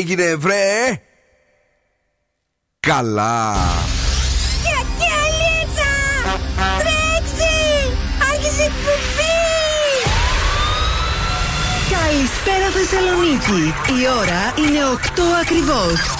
έγινε βρε; Καλά. Και αλίτσα Τρέξει Άρχισε εκπομπή! Καλησπέρα Θεσσαλονίκη. Η ώρα είναι 8 ακριβώς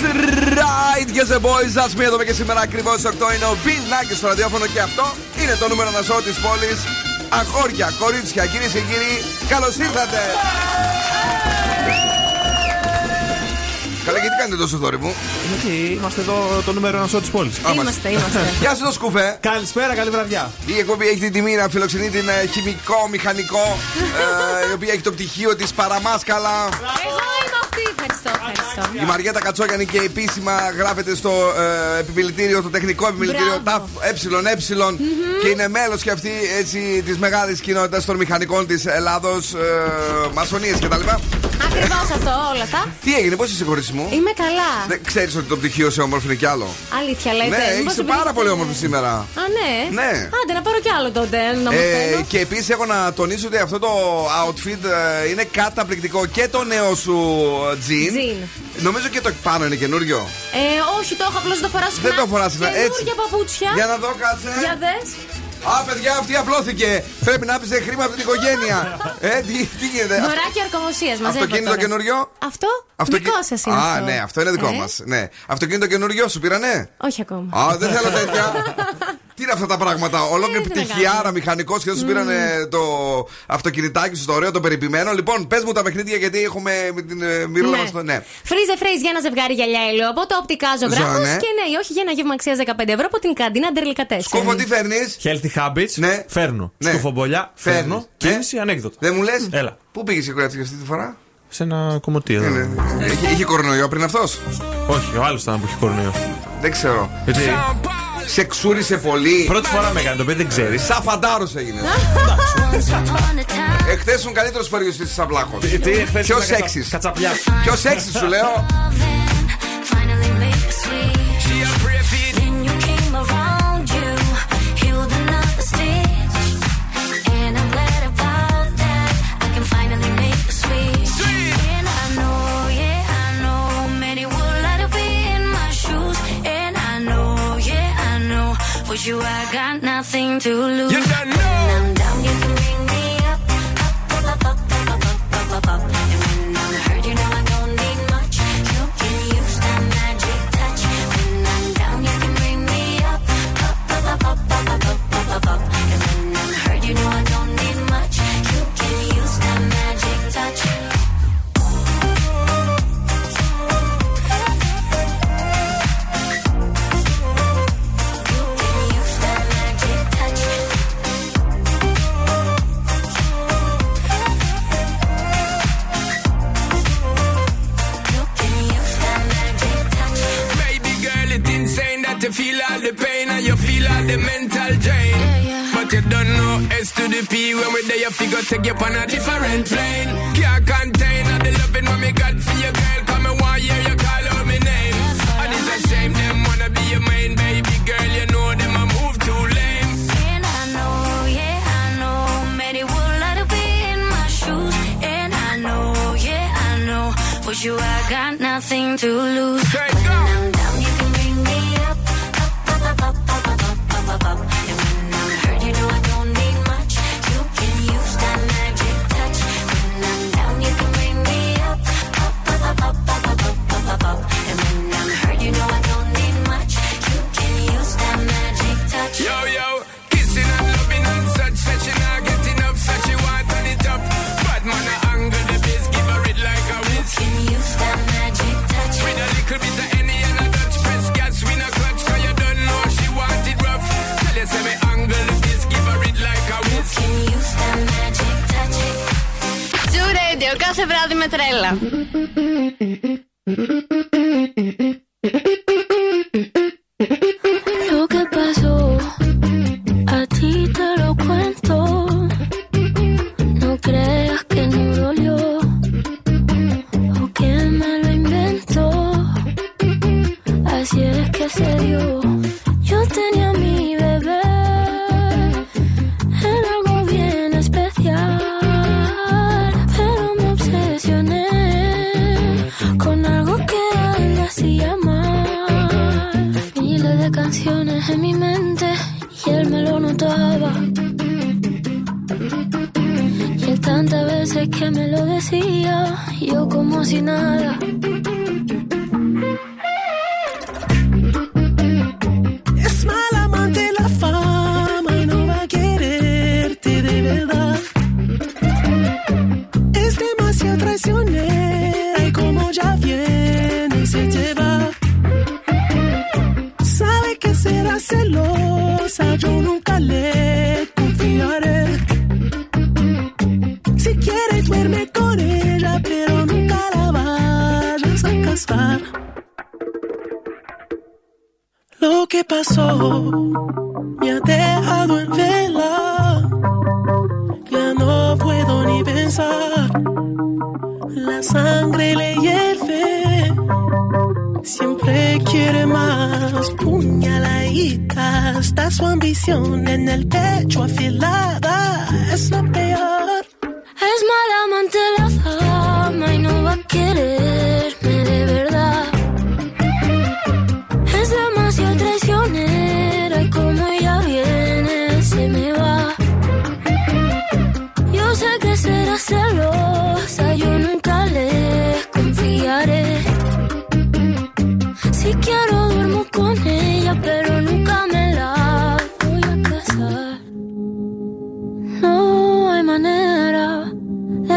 That's right, yes boys, that's me εδώ και σήμερα ακριβώς 8 είναι ο Bill Nackis στο ραδιόφωνο και αυτό είναι το νούμερο να σώω της πόλης. Αγόρια, κορίτσια, κυρίες και κύριοι, καλώς ήρθατε! Καλά, γιατί κάνετε τόσο θόρυβο; Γιατί είμαστε εδώ το νούμερο ένα σώμα της πόλης. Είμαστε, είμαστε. Γεια σου, το σκουφέ. Καλησπέρα, καλή βραδιά. Η εκπομπή έχει την τιμή να φιλοξενεί την ε, χημικό, μηχανικό, ε, η οποία έχει το πτυχίο της παραμάσκαλα. Εγώ είμαι αυτή. Ευχαριστώ, ευχαριστώ. Η Μαριέτα Κατσόγιανη και επίσημα γράφεται στο ε, επιμελητήριο, το τεχνικό επιμελητήριο ΤΑΦ Μπράβο. ΕΕ και είναι μέλος και αυτή έτσι της μεγάλης κοινότητας των μηχανικών της Ελλάδος, ε, μασονίες κτλ. Ακριβώς αυτό, όλα τα. Τι έγινε, πώς είσαι, κορίτσι μου; Είμαι καλά. Δεν ξέρεις ότι το πτυχίο σε όμορφο είναι κι άλλο. Αλήθεια λέτε. ναι, Μήπως είσαι το πάρα πήγε- πολύ όμορφη σήμερα. Α, ναι. Ναι. Άντε να πάρω κι άλλο τότε. Να μου Ε, και επίσης έχω να τονίσω ότι αυτό το outfit ε, είναι καταπληκτικό και το νέο σου ε, jean. Jean. Νομίζω και το πάνω είναι καινούριο. Ε, όχι, το έχω απλώς το φοράω συχνά. Δεν το φοράς συχνά, έτσι. Καινούργια παπούτσια. Για να δω, κάτσε. Για δες. Α, παιδιά, αυτή απλώθηκε. Πρέπει να πεις χρήμα από την οικογένεια. ε, τι, τι γίνεται; Δωράκι αρκομοσία μαζί. Αυτοκίνητο καινούριο; Αυτό; Αυτοκι- Δικό σας είναι. Α, αυτό. ναι, αυτό είναι δικό Ε, μας. Ναι. Αυτοκίνητο καινούριο σου πήρανε; Όχι ακόμα. Α, δεν θέλω τέτοια. Τι είναι αυτά τα πράγματα, ολόκληρη Ε, τι να πτυχιάρα κάνουμε. μηχανικός και δεν σου πήρανε το αυτοκινητάκι σου, το ωραίο, το περιποιημένο. Λοιπόν, πες μου τα παιχνίδια γιατί έχουμε με την ε, μυρούλα Ναι. μας το ναι. Φρίζε φρέιζ για ένα ζευγάρι γυαλιά ηλίου από το οπτικά ζωγράφο. Ζω, ναι. Και ναι, ή όχι για ένα γεύμα αξίας 15 ευρώ από την καντίνα Ντερλικατέ. Σκούφο, τι φέρνεις; Healthy habits. Ναι. Φέρνω. Ναι. Σκουφομπολιά. Φέρνεις. Φέρνω. Ναι. Κίνηση ανέκδοτα. Δεν μου λες; Έλα. Πού πήγες η κουράτηση αυτή τη φορά; Σε ένα κομμωτή εδώ. Ναι, ναι. Είχε, είχε κορονοϊό πριν αυτός; Όχι, ο άλλος ήταν που είχε κορονοϊό. Δεν ξέρω. Γιατί Σε ξούρισε πολύ. πρώτη φορά με έκανε το παιδί δεν ξέρει. Σαν φαντάρος έγινε. Εχθές ήσουν καλύτερος περιοριστή της Αυλάχο. Τι εχθές Πιο ήμουν κατσα- σεξι. Κατσαπλιάς. Πιο σεξι σου λέω; You, I got nothing to lose. You don't know. When I'm down, you can bring me up, up, up, up, up, up, up, up, up, you figure take you on a different plane. Can't contain all the loving what me got for your girl. Come and one year you call out my name. And it's a shame them wanna be your main baby girl. You know them a move too lame. And I know, yeah, I know, many would like to be in my shoes. And I know, yeah, I know, for you I got nothing to lose.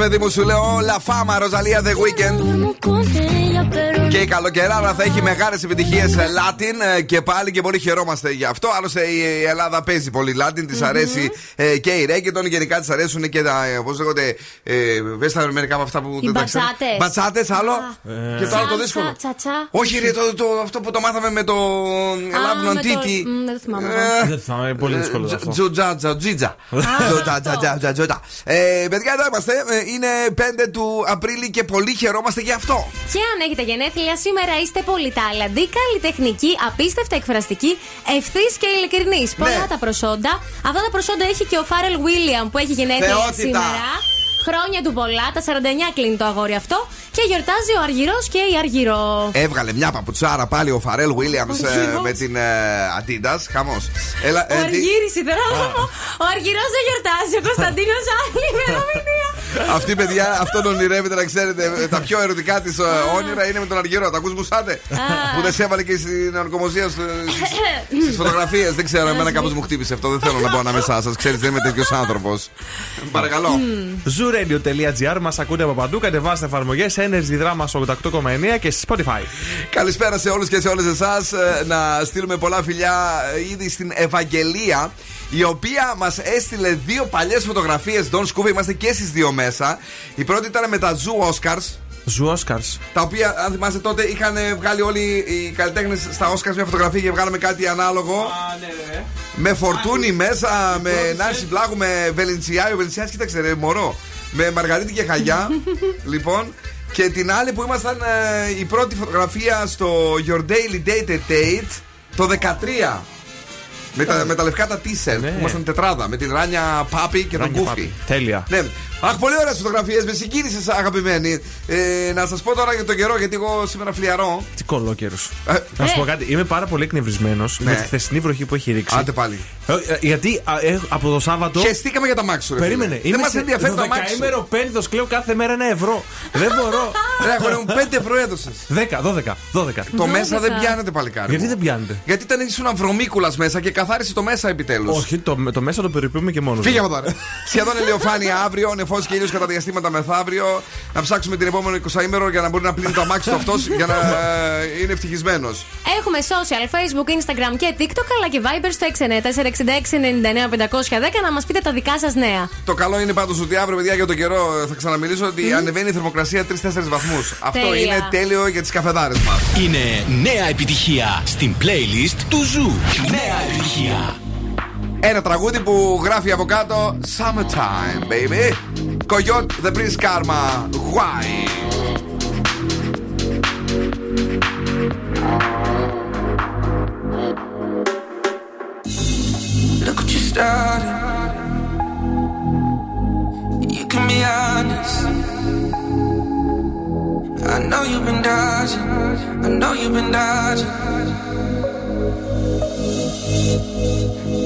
Confiaré. Έλα, παιδί μου, σου λέω La Fama, Rosalia The Weekend. Duermo con ella, pero Και η καλοκαιράρα θα έχει μεγάλες επιτυχίες Latin και πάλι και πολύ χαιρόμαστε γι' αυτό. Άλλωστε η Ελλάδα παίζει πολύ Latin, της αρέσει ε, και η Reggaeton, γενικά της αρέσουν και τα. Πώς λέγονται. Ε, Βες τα μερικά από αυτά που Οι δεν τα ξέρω. μπατσάτες. Μπατσάτες, άλλο. Και το άλλο το Τσάτσα, δύσκολο. τσατσά. Όχι, ρε, το, το, αυτό που το μάθαμε με το Love με Non το- Titi. Μ, δεν το θυμάμαι εγώ. Ε, Δεν θα είναι πολύ δύσκολο Τζο- αυτό. Τζουτζάτζα, τζίτζα. Τζουτζάτζα, τζουτζά. Ε, Παιδιά, εδώ είμαστε. Ε, Είναι 5 του Απρίλη και πολύ χαιρόμαστε γι' αυτό. Και αν έχετε γενέθλια, σήμερα είστε πολύ τάλαντοι, καλλιτεχνικοί, απίστευτα εκφραστικοί, ευθύς και ειλικρινείς. Πολλά τα προσόντα. Αυτά τα προσόντα έχει και ο Φάρελ Βίλιαμ που έχει γενέθλια Θεότητα. σήμερα. Χρόνια του πολλά, τα 49 κλείνει το αγόρι αυτό. Και γιορτάζει ο Αργυρός και η Αργυρό. Έβγαλε μια παπουτσάρα πάλι ο Φαρέλ Βίλιαμς Αργυρός. με την ε, Adidas. Χαμός. Έλα, Ο ε, τι- Αργύρης, θέλω να πω. Ο Αργυρός δεν γιορτάζει, ο Κωνσταντίνος άλλη ημερομηνία. Αυτή παιδιά, αυτόν ονειρεύεται να ξέρετε. ε, Τα πιο ερωτικά της όνειρα είναι με τον Αργυρό. Τα ακούς μουσάτε. Που δεν σε έβαλε και στην ορκομοσία στις φωτογραφίες. Δεν ξέρω, εμένα κάπως μου χτύπησε αυτό. Δεν θέλω να πω ανάμεσά σας. Ξέρετε, δεν είμαι τέτοιος άνθρωπος. Παρακαλώ. Zooradio.gr μας ακούτε από παντού. Κατεβάστε εφαρμογές Energy Drama 88,9 και στη Spotify. Καλησπέρα σε όλους και σε όλες εσάς. Να στείλουμε πολλά φιλιά ε, ήδη στην Ευαγγελία, η οποία μας έστειλε δύο παλιές φωτογραφίες. Don Scooby, είμαστε και στι δύο μέσα. Η πρώτη ήταν με τα Zoo Oscars. Zoo Oscars. Τα οποία, αν θυμάστε τότε, είχαν βγάλει όλοι οι καλλιτέχνες στα Oscars μια φωτογραφία και βγάλαμε κάτι ανάλογο. Με φορτούνι μέσα, με Νάνση Βλάγου, με Βελεντσιάη. Ο Βελεντσιάης, κοίταξε, ρε, μωρό. Με Μαργαρίτη και Χαγιά. λοιπόν. Και την άλλη που ήμασταν ε, η πρώτη φωτογραφία στο Your Daily Date at Date το 13. Με τα, με τα λευκά τα t-shirt Ναι. που ήμασταν τετράδα. Με την Ράνια Πάπη και τον Ράνια Κούφι. Πάπη. Τέλεια. Ναι, Αχ, πολύ ωραίες φωτογραφίες. Με συγκίνησες, αγαπημένη. Ε, να σας πω τώρα για τον καιρό, γιατί εγώ σήμερα φλιαρώ. Τι κολόκαιρο. Ε, Να σου πω κάτι, είμαι πάρα πολύ εκνευρισμένος Ναι. με τη χθεσινή βροχή που έχει ρίξει. Άντε πάλι. Ε, ε, γιατί α, ε, από το Σάββατο. Χαιστήκαμε για τα μάξι σου, ρε Περίμενε. φίλε. Δεν μας ενδιαφέρει τα μάξι. σου. Δεκαήμερο πένθο κλαίω κάθε μέρα ένα ευρώ. Δεν μπορώ. Ρε, αγόρι μου, 5 ευρώ έδωσες. 10, 12, 12. Το μέσα δεν Δώδεκα. πιάνεται παλικάρι. Γιατί μου. δεν πιάνετε. Γιατί ήταν ήσουν βρωμίκουλα μέσα και καθάρισε το μέσα επιτέλους. Όχι, το, το μέσα το περιποιούμε και μόνος. Φύγε από τώρα. Σχεδόν ηλιοφάνεια αύριο, νεφό και ήλιος κατά διαστήματα μεθαύριο. Να ψάξουμε την επόμενη 20 ημέρο για να μπορεί να πλύνει το αμάξι του αυτός για να ε, είναι ευτυχισμένος. Έχουμε social, facebook, instagram και tiktok αλλά και viber στο 694-6699-510 να μας πείτε τα δικά σας νέα. Το καλό είναι πάντως ότι αύριο, παιδιά, για τον καιρό θα ξαναμιλήσω ότι ανεβαίνει η θερμοκρασία 3-4 βαθμούς. Αυτό Τέλεια. είναι τέλειο για τις καφεδάρες μας. Είναι νέα επιτυχία στην playlist του Zoo. Νέα επιτυχία. Ένα τραγούδι που γράφει από κάτω Summertime, baby. Coyote The Prince Karma. Why? Look what you started. You can be honest. I know you've been dodging. I know you've been dodging.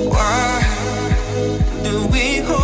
Why do we hold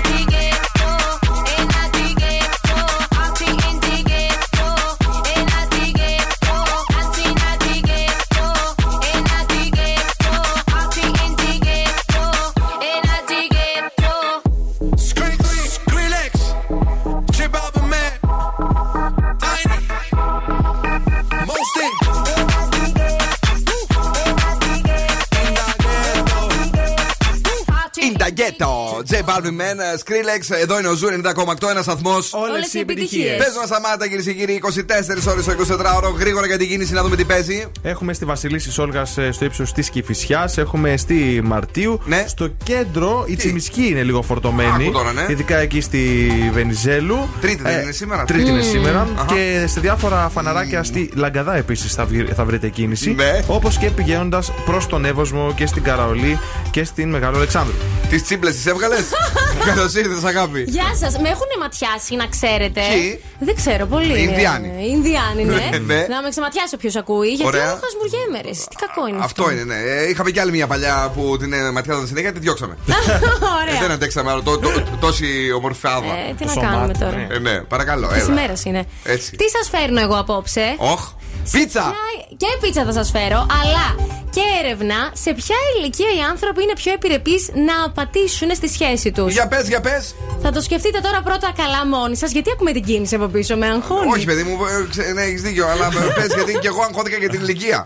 J Balvin Man, Skrillex. Εδώ είναι ο Zoo 90,8. Ένας σταθμός. Όλες οι επιτυχίες. Πες μας, Σαμάτα, κυρίες και κύριοι, 24 ώρες στο 24ωρο. Γρήγορα για την κίνηση να δούμε τι παίζει. Έχουμε στη Βασιλίσσης Όλγας στο ύψος της Κηφισιάς. Έχουμε στη Μαρτίου. Ναι. Στο κέντρο η Τσιμισκή είναι λίγο φορτωμένη. Άκου τώρα, ναι. Ειδικά εκεί στη Βενιζέλου. Τρίτη δεν Ε, είναι σήμερα. Τρίτη είναι Μμμ. σήμερα. Αχα. Και σε διάφορα φαναράκια στη Λαγκαδά επίσης θα, βρει- θα βρείτε κίνηση. Ναι. Όπως και πηγαίνοντας προς τον Εύωσμο και στην Καραολή και στην Μεγάλο Αλεξάνδρου. Τις τσίμπλες τις έβγαλες; Καλώς ήρθες, αγάπη. Γεια σας, με έχουν ματιάσει να ξέρετε; Ποιοι; Δεν ξέρω πολύ. Οι Ινδιάνοι. Ε, Οι Ινδιάνοι, ναι. Ναι, ναι. Να με ξεματιάσει όποιος ακούει. Γιατί Ωραία. έχω χασμουριέμαι, ρε. Τι κακό είναι αυτό. Αυτό είναι, ναι. Ε, είχαμε κι άλλη μια παλιά που την ε, ματιάζαμε συνέχεια, τη διώξαμε. Ε, Ωραία. δεν αντέξαμε άλλο. τό- τό- Τόση ομορφιάδα. Ε, τι να κάνουμε τώρα. Ε, ναι, παρακαλώ. Τη έλα. ημέρα είναι. Έτσι. Τι σας φέρνω εγώ απόψε; Οχ. Πίτσα! Ποια- Και πίτσα θα σας φέρω, αλλά και έρευνα σε ποια ηλικία οι άνθρωποι είναι πιο επιρρεπείς να πατήσουν στη σχέση τους. Για πες, για πες. Θα το σκεφτείτε τώρα πρώτα καλά μόνοι σας, γιατί ακούμε την κίνηση από πίσω, με αγχώνει. Όχι, παιδί μου, ε, ξε- ναι, έχεις δίκιο, αλλά πες γιατί και εγώ αγχώθηκα για την ηλικία.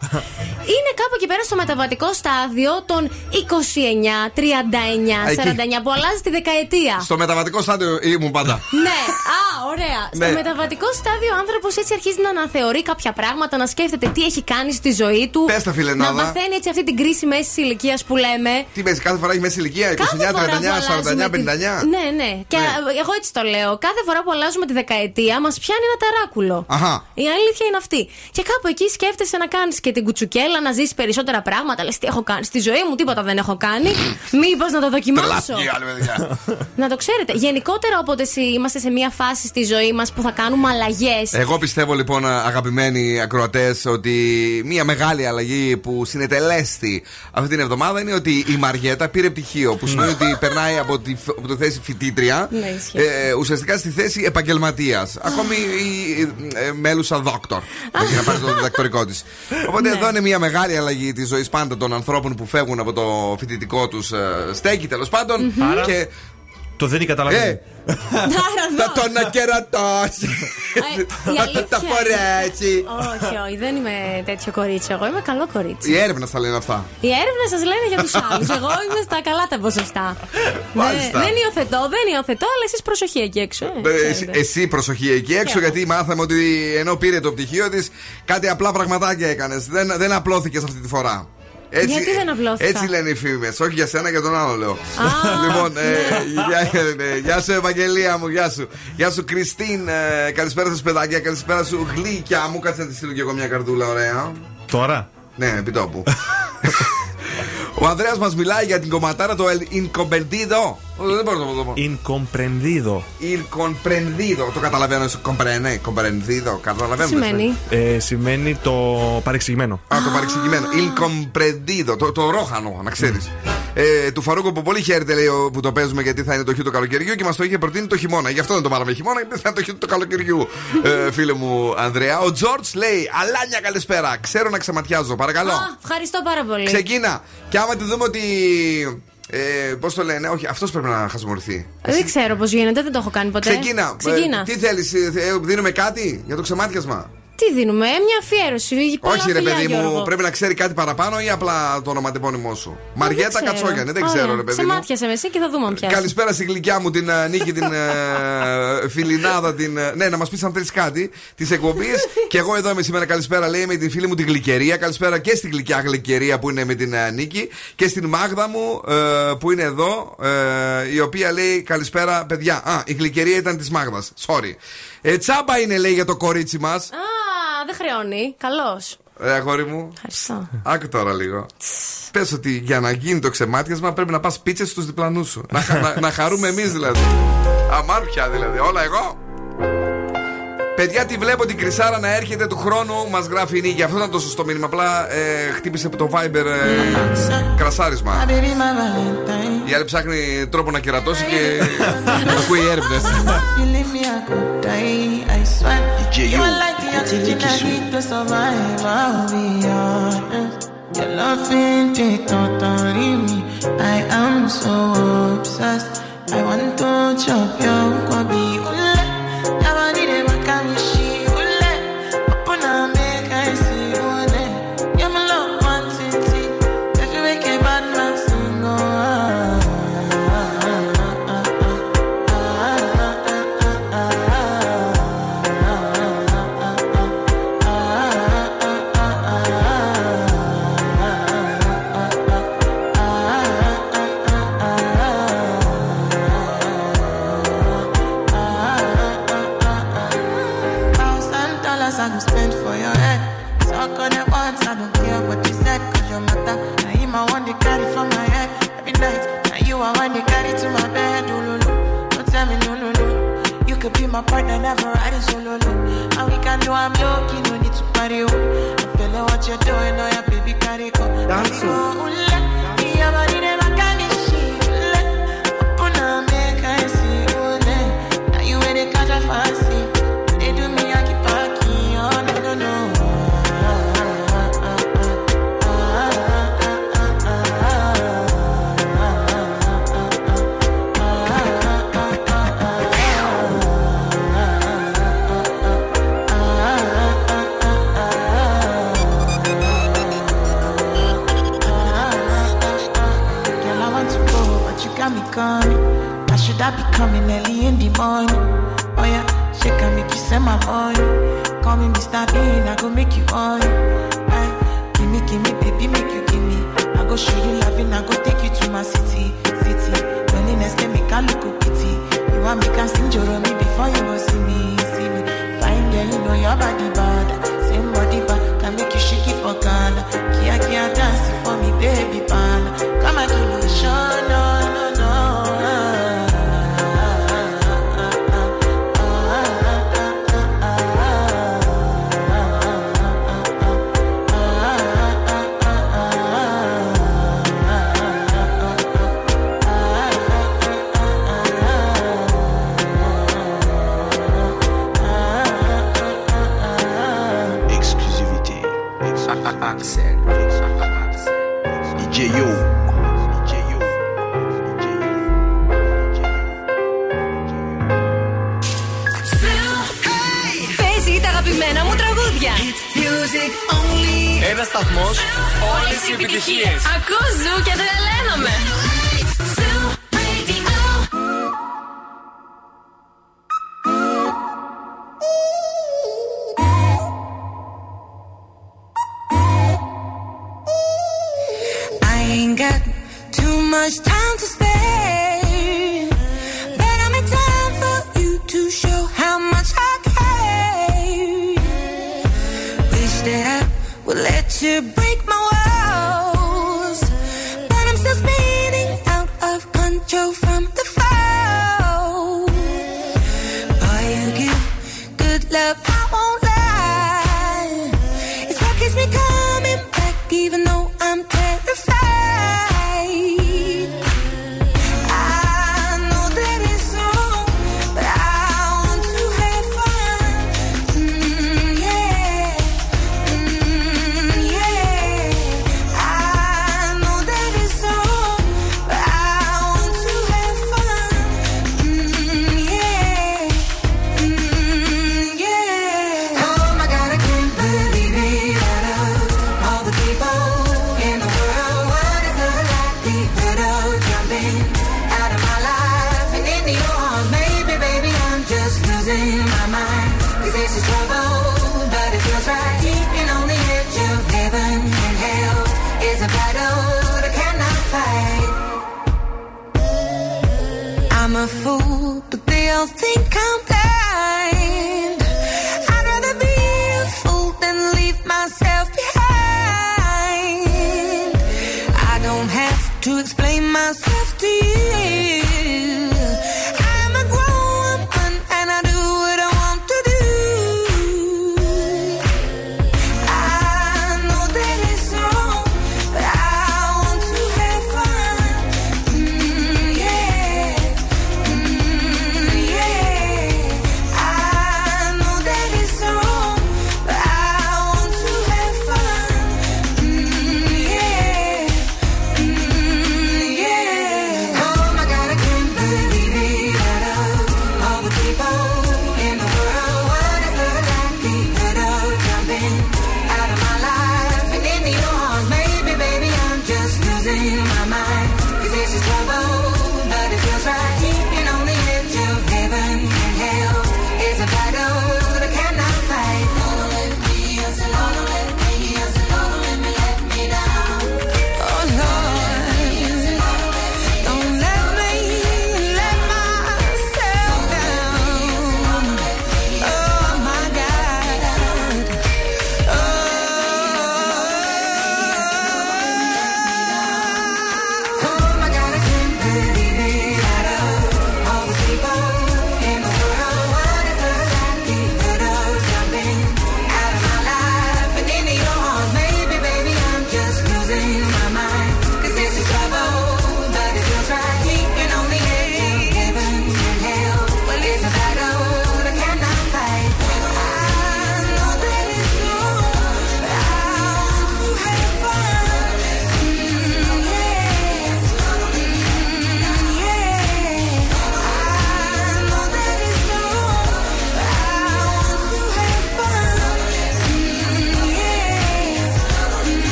Είναι κάπου εκεί πέρα στο μεταβατικό στάδιο των 29, 39, Εκεί. 49 που αλλάζει τη δεκαετία. Στο μεταβατικό στάδιο ήμουν πάντα. Ναι, α, ωραία. Ναι. Στο μεταβατικό στάδιο ο άνθρωπος έτσι αρχίζει να αναθεωρεί κάποια πράγματα, να σκέφτεται τι έχει κάνει στη ζωή του. Πες τα, φιλενάδα. Να παθαίνει έτσι αυτή την κρίση μέση ηλικίας που λέμε. Τι παίζει, κάθε φορά έχει μέση ηλικία, 29, 39, Κάθε φορά που 49, αλλάζουμε 59. τη- Ναι, ναι. Και εγώ έτσι το λέω. Κάθε φορά που αλλάζουμε τη δεκαετία μας πιάνει ένα ταράκουλο. Αχα. Η αλήθεια είναι αυτή. Και κάπου εκεί σκέφτεσαι να κάνεις και την κουτσουκέλα, να ζήσει περισσότερα πράγματα. Λες τι έχω κάνει; Στη ζωή μου, τίποτα δεν έχω κάνει. Μήπως να το δοκιμάσω; Τρελάθηκε, άλλη παιδιά. να το ξέρετε. Γενικότερα, όποτε συ- είμαστε σε μια φάση στη ζωή μας που θα κάνουμε αλλαγέ. Εγώ πιστεύω λοιπόν, αγαπημένοι ακροατές, ότι μια μεγάλη αλλαγή που συνετελέστη αυτή την εβδομάδα είναι ότι η Μαριέτα πήρε πτυχίο. Που σημαίνει ότι περνάει από τη, από τη θέση φοιτήτρια Ναι, ισχύει. ε, ουσιαστικά στη θέση επαγγελματίας. Ακόμη η ε, μέλουσα δόκτωρ. Έχει να πάρει το διδακτορικό της. Οπότε Ναι. εδώ είναι μια μεγάλη αλλαγή της ζωής πάντα των ανθρώπων που φεύγουν από το φοιτητικό τους στέκι τέλος πάντων. Άρα- Και Το δεν καταλαβαίνει. ε, θα τον ακερατώσει. Ε, η Θα αλήθεια τα φορέσει. όχι, όχι, δεν είμαι τέτοιο κορίτσι. Εγώ είμαι καλό κορίτσι. Η έρευνα στα λένε αυτά. Οι έρευνε σας λένε για τους άλλους. Εγώ είμαι στα καλά τα ποσοστά. Μάλιστα. Δεν, δεν υιοθετώ, δεν υιοθετώ, αλλά εσείς προσοχή εκεί έξω. ε, Ε, εσύ- ξέρετε. Εσύ προσοχή εκεί έξω, Και εγώ. γιατί μάθαμε ότι ενώ πήρε το πτυχίο της, κάτι απλά πραγματάκια έκανες. Δεν, δεν απλώθηκες αυτή τη φορά. Έτσι, Γιατί δεν απλώθηκα; Έτσι λένε οι φήμες. Όχι για σένα, για τον άλλο λέω. λοιπόν, ε, γεια, ε, γεια σου Ευαγγελία μου, γεια σου. Γεια σου Κριστίν, ε, καλησπέρα σας παιδάκια, καλησπέρα σου γλύκια μου. Κάτσε να τη στείλω και εγώ μια καρδούλα, ωραία. Τώρα; Ναι, επί τόπου. Ο Ανδρέας μας μιλάει για την κομματάρα το El Incomprendido. Δεν μπορώ να το πω. Incomprendido. Il comprendido. Το καταλαβαίνω. Comprene, comprendido. Καταλαβαίνω. Τι σημαίνει; Ε, σημαίνει το παρεξηγημένο. Α, το παρεξηγημένο. Il comprendido. Το, το ρόχανο, να ξέρεις. Ε, του Φαρούκο που πολύ χαίρεται λέει ο- που το παίζουμε γιατί θα είναι το χιού του καλοκαιριού και μας το είχε προτείνει το χειμώνα. Γι' αυτό δεν το πάραμε χειμώνα, γιατί θα είναι το χιού του καλοκαιριού. ε, φίλε μου Ανδρέα. Ο Τζορτ λέει: Αλάνια καλησπέρα. Ξέρω να ξεματιάζω, παρακαλώ. Α, ευχαριστώ πάρα πολύ. Ξεκίνα. Και άμα τη δούμε ότι. Ε, Πώς το λένε, Όχι, αυτός πρέπει να χασμουριθεί. Δεν ξέρω πώς γίνεται, δεν το έχω κάνει ποτέ. Ξεκίνα. Ξεκίνα. Ε, τι θέλεις, δίνουμε κάτι για το ξεμάτιασμα; Τι δίνουμε, μια αφιέρωση. Πολλά Όχι, ρε φιλιά, παιδί μου, Γιώργο. πρέπει να ξέρει κάτι παραπάνω ή απλά το ονοματεπώνυμό σου; Μαριέτα Δεν ξέρω. Κατσόγιανη, δεν Ωραία. ξέρω, ρε παιδί Σε μου. μάτιασε με εσύ και θα δούμε αν πιάσει. Καλησπέρα στη γλυκιά μου την ε, Νίκη, την ε, φιλινάδα. Την, ε, ναι, να μας πεις αν θέλεις κάτι τη εκπομπής. και εγώ εδώ είμαι σήμερα. Καλησπέρα, λέει με την φίλη μου την Γλυκερία. Καλησπέρα και στη γλυκιά Γλυκερία που είναι με την ε, Νίκη. Και στην Μάγδα μου ε, που είναι εδώ, ε, η οποία λέει καλησπέρα, παιδιά. Α, η Γλυκερία ήταν της Μάγδας. Sorry. Ε, τσάμπα είναι, λέει, για το κορίτσι μας. Α, δεν χρεώνει. Καλώ. Ε, αγόρι μου. Ευχαριστώ. Άκου τώρα λίγο. Πες ότι για να γίνει το ξεμάτιασμα πρέπει να πας πίτσες στους διπλανούς σου. να, χα- να, να χαρούμε εμείς δηλαδή. Αμάν πια δηλαδή, όλα εγώ. Παιδιά, τη βλέπω την Κρυσάρα να έρχεται του χρόνου, μας γράφει η Νίκη. Αυτό ήταν το σωστό μήνυμα. Απλά ε, χτύπησε από το Viber ε, κρασάρισμα. Η άλλη ψάχνει τρόπο να κερατώσει και ακούει έρευνες. You leave me, I could die. I swear. You are like the oxygen I need to survive. I'll be honest. Your love ain't it, totally me. I am so obsessed. I want to chop your I'm low-key, no need to party. Oh. I feel like what you're doing, oh yeah, baby, carry. Dance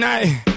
night.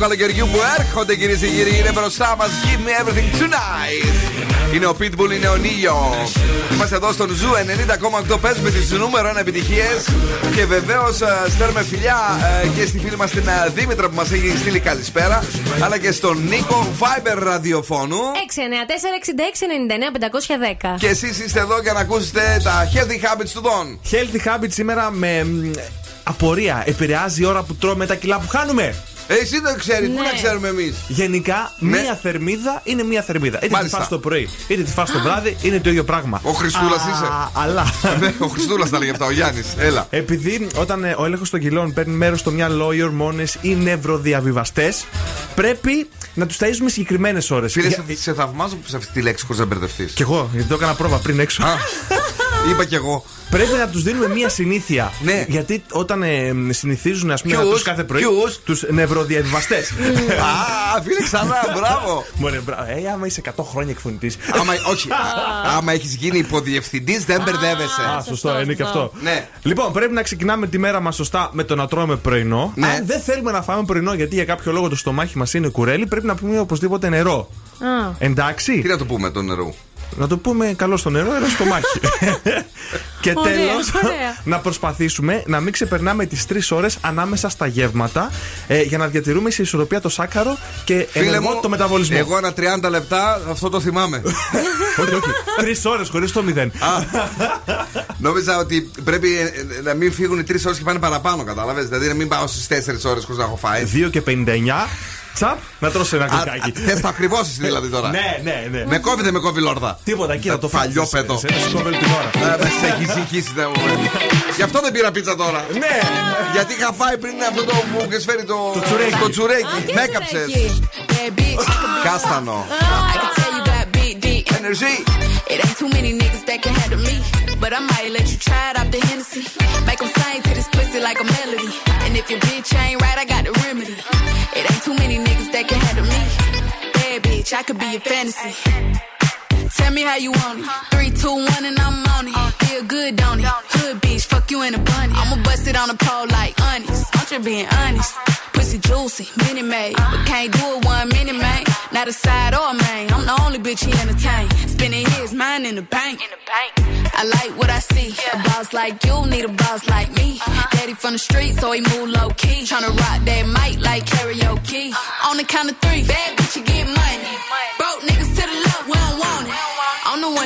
Καλοκαιριού που έρχονται κυρίες και κύριοι. Είναι μπροστά μας. Give me everything tonight. Είναι ο Pitbull, είναι ο Ne-Yo. Είμαστε εδώ στον Zoo 90,8 παίζουμε τις νούμερο 1 επιτυχίες. Και βεβαίως στέλνουμε φιλιά ε, και στη φίλη μας την ε, Δήμητρα που μας έχει στείλει καλησπέρα. Αλλά και στον Νίκο Viber ραδιοφώνου. 694-6699-510. Και εσείς είστε εδώ για να ακούσετε τα healthy habits του Δον. Healthy habits σήμερα με μ, απορία. Επηρεάζει η ώρα που τρώμε τα κιλά που χάνουμε. Εσύ δεν ξέρεις, πού Ναι. να ξέρουμε εμείς. Γενικά, Ναι. μία θερμίδα είναι μία θερμίδα. Είτε τη Μάλιστα. φας το πρωί, είτε τη φας το βράδυ, είναι το ίδιο πράγμα. Ο Χριστούλας Α, είσαι. Αλλά. Ναι, ο Χριστούλας τα λέγε αυτά, ο Γιάννης. Έλα. Επειδή όταν ε, ο έλεγχος των κιλών παίρνει μέρος στο μυαλό οι ορμόνες ή νευροδιαβιβαστές, πρέπει να τους ταΐζουμε συγκεκριμένες ώρες. Φίλε, σε, σε θαυμάζω που σε αυτή τη λέξη χωρίς να μπερδευτείς. Κι εγώ, γιατί το έκανα πρόβα πριν έξω. Είπα κι εγώ. Πρέπει να τους δίνουμε μία συνήθεια. Ναι. Γιατί όταν ε, συνηθίζουν, ας πούμε, να Ποιους; τους κάθε πρωί. Ποιους; Τους νευροδιαβιβαστές. Α, φίλε, ξανά, μπράβο. Μωρέ, μπράβο. Ε, άμα είσαι 100 χρόνια εκφωνητής. Άμα, όχι, άμα έχεις γίνει υποδιευθυντής, δεν μπερδεύεσαι. Α, σωστός, είναι και αυτό. Ναι. Λοιπόν, πρέπει να ξεκινάμε τη μέρα μας σωστά με το να τρώμε πρωινό. Ναι. Αν δεν θέλουμε να φάμε πρωινό γιατί για κάποιο λόγο το στομάχι μας είναι κουρέλι, πρέπει να πούμε οπωσδήποτε νερό. Α. Εντάξει. Τι να το πούμε το νερό; Να το πούμε καλό στο νερό, ένα στομάχι. και Ωραία, τέλος, ωραία. να προσπαθήσουμε να μην ξεπερνάμε τις 3 ώρες ανάμεσα στα γεύματα ε, για να διατηρούμε σε ισορροπία το σάκαρο και Φίλε ενεργό μου, το μεταβολισμό. εγώ ένα 30 λεπτά αυτό το θυμάμαι. όχι, όχι. Τρεις ώρες χωρίς το μηδέν. Νόμιζα ότι πρέπει ε, ε, να μην φύγουν οι 3 ώρες και πάνε παραπάνω, κατάλαβες; Δηλαδή να μην πάω στις 4 ώρες χωρίς να έχω φάει. 2 και 59. Τσαπ, να τρώσει ένα κοκάκι. Θες το ακριβώς εσύ δηλαδή τώρα. Ναι, ναι, ναι. Με κόβει δεν με κόβει λόρδα. Τίποτα εκεί να το φας. Παλιό Σε- παιδό. σε ένα σκόβελ την ώρα. Ε, Με σε έχει συγχύσει δεν μου λέει. Γι' αυτό δεν πήρα πίτσα τώρα. Ναι. Γιατί είχα φάει πριν αυτό το που μου φέρει το, Το τσουρέκι. Το τσουρέκι. τι Με έκαψες. Bad bitch, Κάστανο. I can tell you got big D. Energy. It ain't too many niggas that can handle me. But I might let you try it off the Hennessy. Make them sing to this pussy like a melody. And if your bitch ain't right, I got the remedy. It ain't too many niggas that can handle me. Bad bitch, I could be your fantasy. Tell me how you want it. Three, two, one, and I'm on it. Feel good, don't it? Hood bitch, fuck you in a bunny. I'ma bust it on the pole like honest. I'm just being honest. Pussy juicy, mini made. But can't do it one mini man. Not a side or a main. I'm the only bitch he entertain. Spending his mind in the bank. In the bank. I like what I see. A boss like you need a boss like me. Uh-huh. Daddy from the street, so he move low key. Tryna rock that mic like karaoke. Uh-huh. On the count of three, bad bitch, you get money. Broke niggas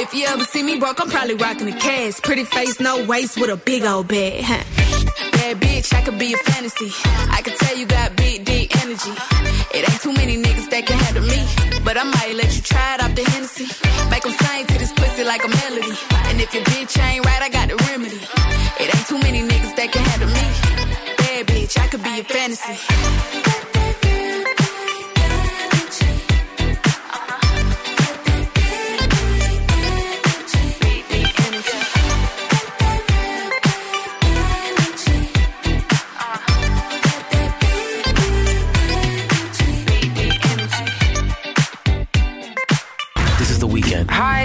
Broke you ever see me broke, I'm probably rocking a cast. Pretty face, no waist, with a big old bag. Bad bitch, I could be a fantasy. I could tell you got big, deep energy. It ain't too many niggas that can handle me. But I might let you try it off the Hennessy. Make 'em sing to this pussy like a melody. And if your bitch ain't right, I got the remedy. It ain't too many niggas that can handle me. Bad bitch, I could be a fantasy.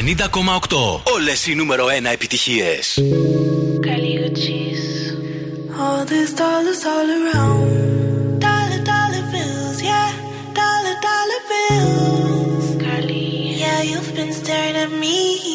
90,8. Όλες οι νούμερο 1 επιτυχίες. All these dollars all around. Dollar, dollar bills, yeah. Dollar, dollar bills. Carly. Yeah, you've been staring at me.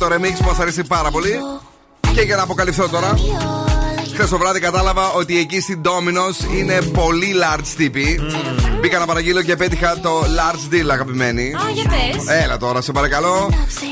Το remix που μας αρέσει πάρα πολύ. Και για να αποκαλυφθώ τώρα. Χθες το βράδυ κατάλαβα ότι εκεί στην Domino's είναι πολύ large τύποι. Μπήκα να παραγγείλω και πέτυχα το large deal, αγαπημένη. Α, για πες. Έλα τώρα, σε παρακαλώ.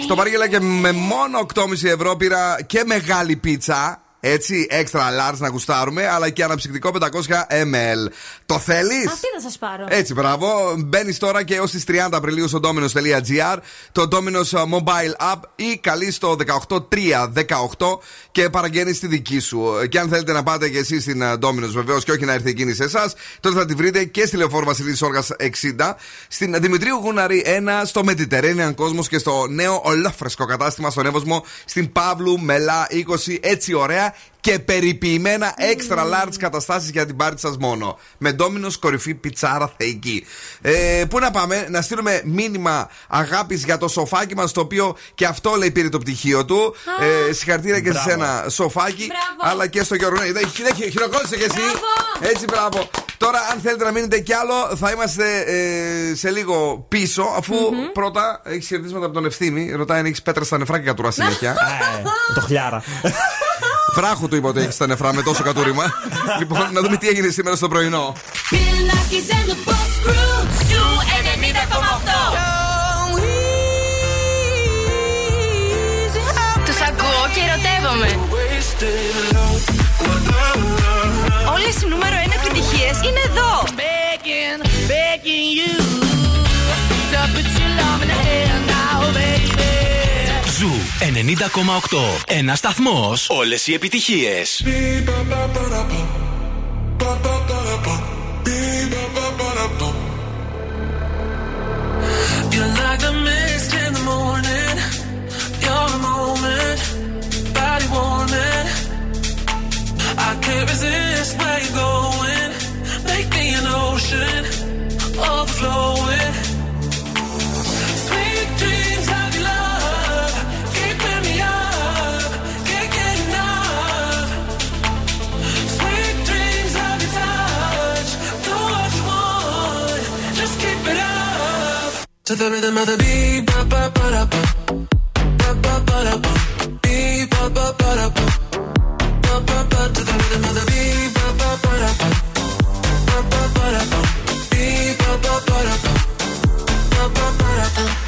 Το παρήγγειλα και με μόνο 8,5 ευρώ πήρα και μεγάλη πίτσα. Έτσι, extra large να γουστάρουμε, αλλά και αναψυκτικό 500 ml. Το θέλεις; Αυτή θα σας πάρω. Έτσι, μπράβο. Μπαίνεις τώρα και έως τις 30 Απριλίου στο dominos.gr, το Dominos Mobile App ή καλεί στο 18318 και παραγγέλνει τη δική σου. Και αν θέλετε να πάτε και εσείς στην ε, Dominos βεβαίως και όχι να έρθει εκείνη σε εσάς, τότε θα τη βρείτε και στη λεωφόρο Βασιλής Όργας 60, στην Δημητρίου Γουναρή 1, στο Mediterranean Cosmos και στο νέο ολόφρεσκο κατάστημα στον Εύωσμο στην Παύλου Μελά 20. Έτσι ωραία και περιποιημένα extra large καταστάσεις για την πάρτι σας μόνο. Με ντόμινος κορυφή πιτσάρα θεϊκή. Ε, πού να πάμε, να στείλουμε μήνυμα αγάπης για το σοφάκι μας, το οποίο και αυτό λέει πήρε το πτυχίο του. Ε, συγχαρητήρια και σε Μπράβο. ένα σοφάκι, αλλά και στο Γιώργο. Ναι, δεν χειροκρότησε κι εσύ. Έτσι, μπράβο. Τώρα, αν θέλετε να μείνετε κι άλλο, θα είμαστε ε, σε λίγο πίσω, αφού πρώτα έχεις χαιρετίσματα από τον ευθύνη. Ρωτάει αν έχεις πέτρα στα νεφρά και κατουρά συνέχεια. Το χλιάρα. Φράχου του είπα ότι έχεις τα νεφρά με τόσο κατούριμα. λοιπόν, να δούμε τι έγινε σήμερα στο πρωινό. Bill and the Boss Crew. Zoo 90,8. Τους ακούω και ερωτεύομαι. Όλες οι νούμερο 1 επιτυχίες είναι εδώ. Begging, begging you 90,8. Ένας σταθμός. Όλες οι επιτυχίες. You're like the mist in the morning. You're a moment, body warming. I can't resist where you're going. Make me an ocean, overflowing. To the rhythm of the beat, ba ba ba da ba, ba ba ba da ba, beat ba ba ba da ba, ba ba ba. To the rhythm of the beat, ba ba ba da ba, ba ba ba da ba, beat ba ba ba da ba, ba ba ba da ba.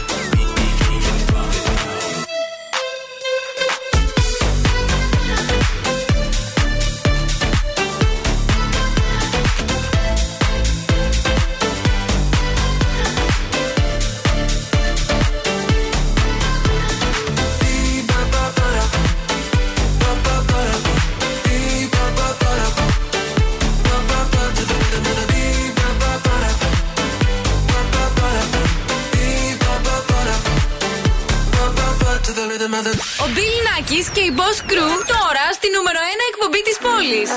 Ο Bill Nackis και η Boss Crew τώρα στη νούμερο 1 εκπομπή της πόλης.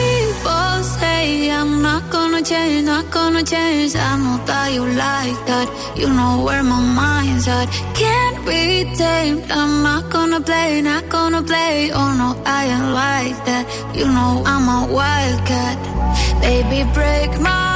People say I'm not gonna change, not gonna change. I know that you like that. You know where my mind's at. Can't be tamed. I'm not gonna play, not gonna play. Oh no, I ain't like that. You know I'm a wildcat. Baby, break my heart.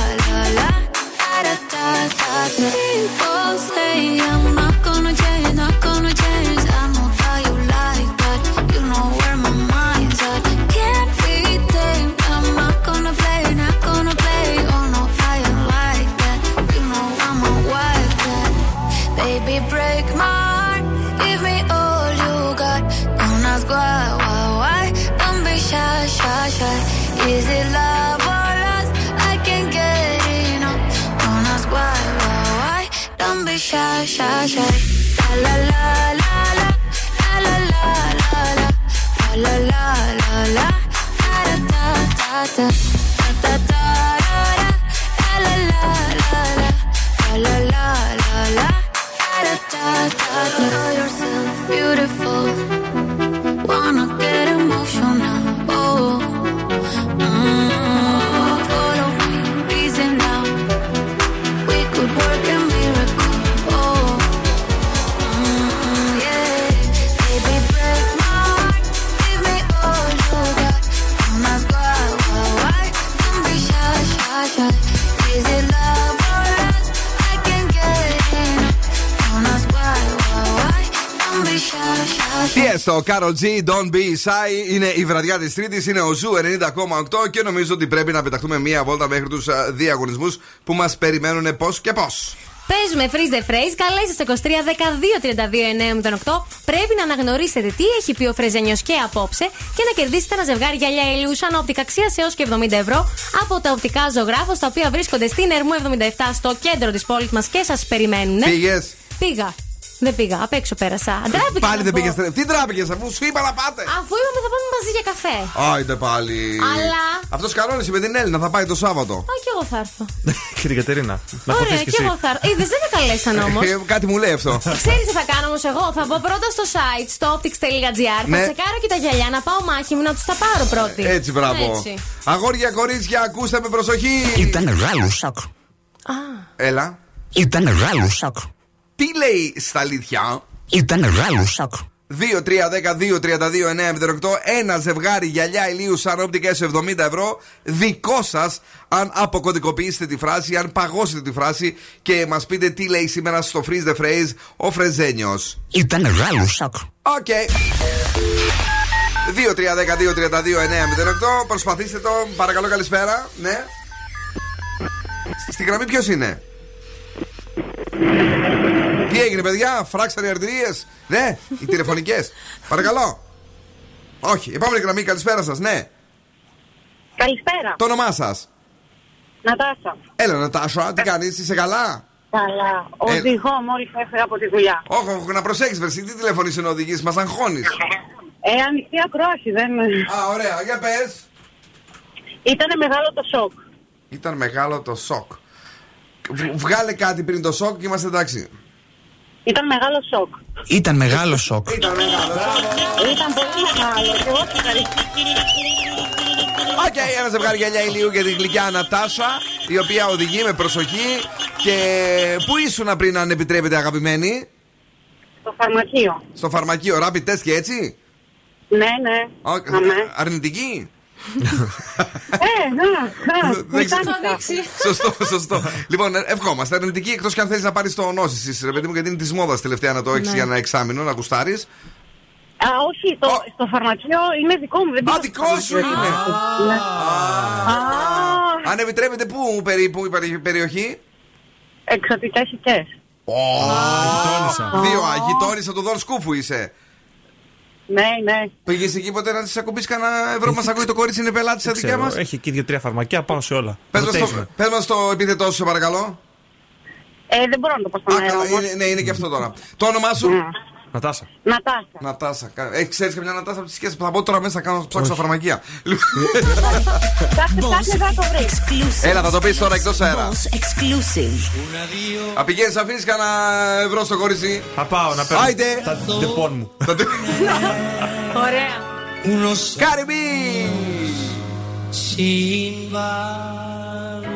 you. Shy. Tiësto, Karol G, Don't Be Shy. Είναι η βραδιά της Τρίτης, είναι ο Zoo 90,8 και νομίζω ότι πρέπει να πεταχτούμε μία βόλτα μέχρι τους διαγωνισμούς που μας περιμένουν πώς και πώς. Παίζουμε freeze the phrase. Καλέστε στο 23 12 32 908. Πρέπει να αναγνωρίσετε τι έχει πει ο Φρεζένιο και απόψε και να κερδίσετε ένα ζευγάρι γυαλιά ηλίου σαν οπτικά αξία έως και 70 ευρώ από τα οπτικά Ζωγράφος τα οποία βρίσκονται στην Ερμού 77 στο κέντρο της πόλης μας και σας περιμένουν. Πήγες. Πήγα. Δεν πήγα, απ' έξω πέρασα. Ντράπηκα. Πάλι να δεν πω. πήγες. Τι τράπηκε, αφού σου είπα να πάτε. Αφού είπαμε θα πάμε μαζί για καφέ. Άιντε πάλι. Αλλά- Αυτός κανόνισε με την Έλληνα, θα πάει το Σάββατο. Α, κι εγώ θα έρθω. Κύριε Κατερίνα, να Ωραία, χωθείς κι κι εσύ. εγώ θα έρθω. Είδες, δεν με καλέσαν όμως. Ε, Κάτι μου λέει αυτό. Ξέρεις τι θα κάνω όμως εγώ; Θα μπω πρώτα στο site, στο optics.gr. Ναι. Θα τσεκάρω και τα γυαλιά να πάω μάχη μου να τους τα πάρω πρώτη. Έτσι, μπράβο. Έτσι. Αγόρια, κορίτσια, ακούστε με προσοχή. Ήταν μεγάλο σοκ. Έλα. Ήταν μεγάλο σοκ. Τι λέει στα αλήθεια; Ήταν μεγάλο σοκ. 2-3-10-2-32-9-08 Ένα ζευγάρι γυαλιά ηλίου σαν όπτικα σε 70 ευρώ Δικό σας αν αποκωδικοποιήσετε τη φράση Αν παγώσετε τη φράση Και μας πείτε τι λέει σήμερα στο Freeze the Phrase Ο Φρεζένιος Ήταν μεγάλο σοκ. Οκ 2-3-10-2-32-9-08 Προσπαθήστε το Παρακαλώ καλησπέρα Ναι Στη γραμμή ποιος είναι; Τι έγινε παιδιά; Φράξαν οι αρτηρίες; Ναι οι τηλεφωνικές Παρακαλώ Όχι επόμενη γραμμή καλησπέρα σας Ναι Καλησπέρα. Το όνομά σας; Νατάσα. Έλα Νατάσα τι κάνεις είσαι καλά; Καλά. Ε. Οδηγώ μόλις έφερα από τη δουλειά. Όχι όχι, να προσέξεις Βερσί τι τηλεφωνείς να οδηγείς Μας αγχώνεις Ε, ανοιχτή ακρόαση, δεν. Α ωραία για πες Ήτανε μεγάλο το σοκ. Ήταν μεγάλο το σοκ Β- Βγάλε κάτι πριν το σοκ και είμαστε εντάξει Ήταν μεγάλο σοκ. Ήταν μεγάλο σοκ. Ήταν μεγάλο Ήταν πολύ μεγάλο. Και εγώ σας ευχαριστώ. Οκ, ένα ζευγάρι γυαλιά ηλίου για την γλυκιά Νατάσα, η οποία οδηγεί με προσοχή. Και πού ήσουν πριν, αν επιτρέπετε, αγαπημένη, Στο φαρμακείο. στο φαρμακείο, rapid test και έτσι; Ναι, ναι. Ω, Αμέ. αρνητική; Ε, να, να. Δεν ξέρω. Μηχάνηκα. σωστό, σωστό. λοιπόν, ευχόμαστε. Αρνητική εκτός και αν θέλεις να πάρεις το νόση, ρε παιδί μου, γιατί είναι της μόδας τελευταία να το έχεις Ναι. για ένα εξάμεινο, να γουστάρεις. Α, όχι, το, στο φαρμακείο είναι δικό μου. Δεν Α, πήγα στο δικό σου φαρμακείο. είναι. Ναι. Αν επιτρέπετε, πού περίπου η περι- περιοχή; Εξωτικές οικές. Γειτόνισα. Δύο, α, γειτόνισα του Δον Σκούφου είσαι. Ναι, ναι. Πήγες εκεί ποτέ να τη ακουμπήσεις κανένα ευρώ. Μας ακούει το κορίτσι είναι πελάτης στα Δεν δικιά ξέρω, μας; Έχει εκεί δύο-τρία φαρμακεία, πάω σε όλα. Πες μας το, Ρωτήσουμε. πες μας το επίθετό σου, σε παρακαλώ. Ε, δεν μπορώ να το πω στον Α, αέρα καλά, όμως. είναι, ναι, είναι και αυτό τώρα. Το όνομά σου; Νατάσα. Νατάσα. Νατάσα. Έχει ξέρεις καμιά Νατάσα από τις σχέσεις που θα μπω τώρα μέσα να κάνω να ψάξω στα φαρμακεία. Ψάξτε, ψάξτε, θα το βρει. Έλα, θα το πεις τώρα εκτός αέρα. Exclusive. Θα πηγαίνεις, αφήνεις κανένα ευρώ στο κορίτσι. Θα πάω να παίρνω Άιντε. τα ντεπών μου. Ωραία. Κάριμπι! Party.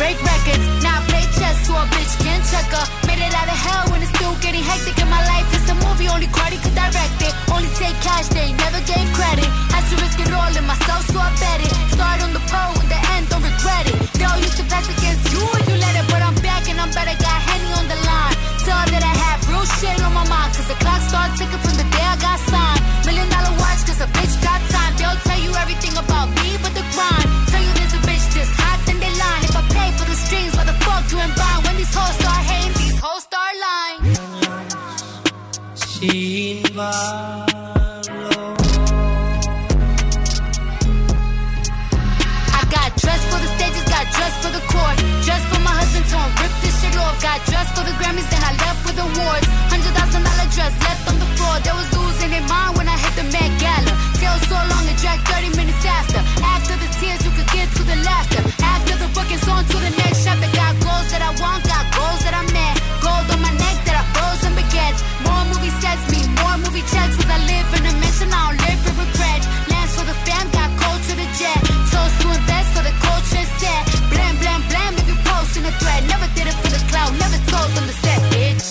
Break records. Now I play chess so a bitch can't check her. Made it out of hell when it's still getting hectic in my life. It's a movie, only Cardi could direct it. Only take cash, they never gave credit. Had to risk it all in myself, so I bet it. Start on the pole, in the end, don't regret it. They all used to pass against you and you let it, but I'm back and I'm better. Got Henny on the line. Tell that I have real shit on my mind, cause the clock started ticking from the day I got signed. Million dollar watch, cause a bitch got time. They'll tell you everything about me, but the grind. These hoes start hating, these hoes start lying. sin. I got dressed for the stages, got dressed for the court. Dressed for my husband, tone, rip this shit off. Got dressed for the Grammys, then I left with the awards. Hundred thousand dollar dress left on the floor. There was losing their mind when I hit the Met Gala. Tail so long, it dragged 30 minutes after. After the tears, you could get to the laughter. After the bookings, on to the next told them to set, bitch.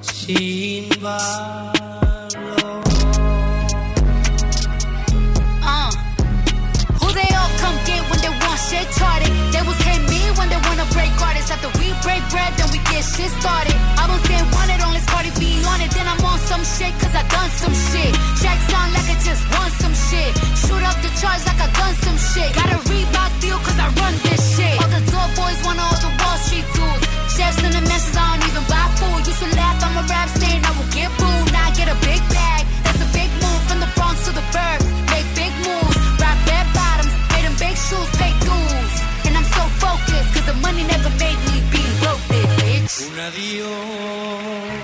Sin valor. Uh. Who they all come get when they want shit charted? They was hit me when they wanna break artists. After we break bread, then we get shit started. I was saying wanted on this Cardi B on it. Then I'm on some shit, cause I done some shit. Track sound like I just won some shit. Shoot up the charts like I done some shit. Got a Reebok deal cause I run this shit. Dudes. In the messes, I don't even buy food. Used to laugh, I'm a rap I will get booed. Now I get a big bag. That's a big move from the Bronx to the Burbs. Make big moves, rock bottoms, made them big shoes, pay dues. And I'm so focused, cause the money never made me be broke, bitch. Un adiós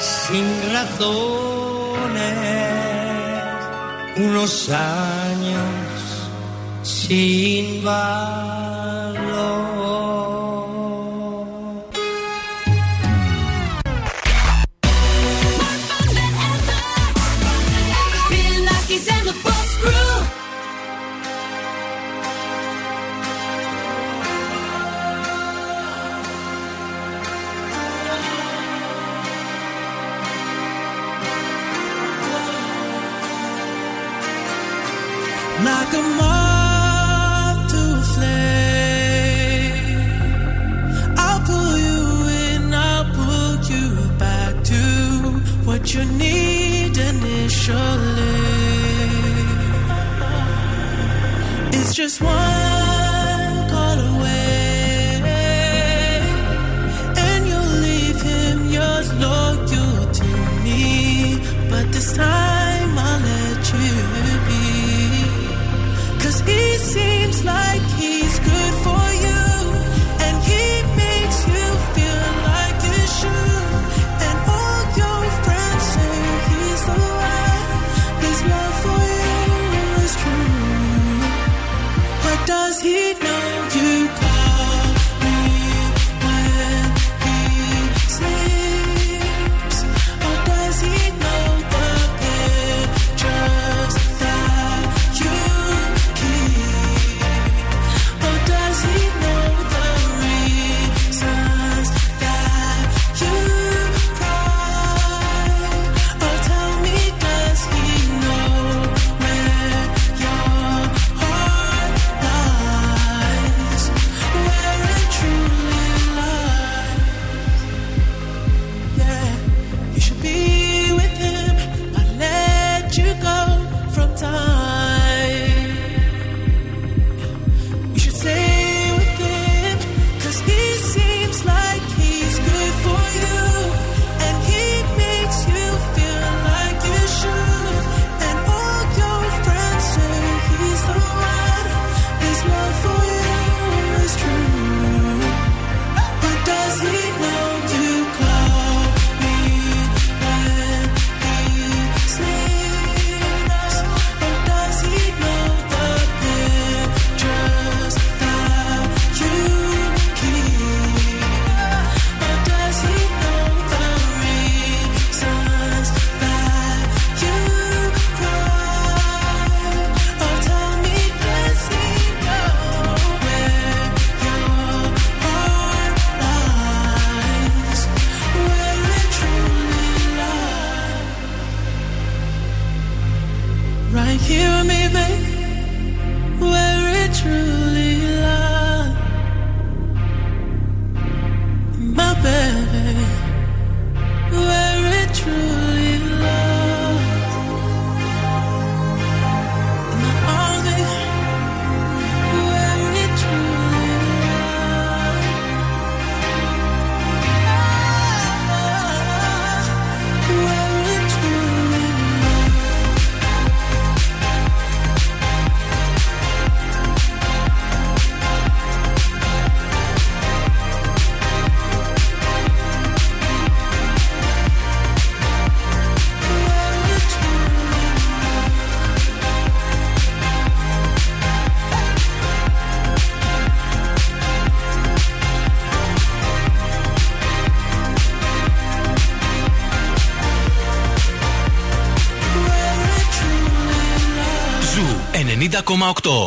sin razones, unos años sin valor. You need initially. It's just one call away, and you'll leave him yours loyal to me. But this time I'll let you be. Cause he seems like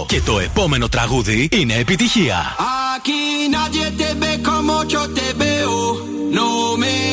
Και το επόμενο τραγούδι είναι επιτυχία. Aquí nadie te ve como yo te veo. No me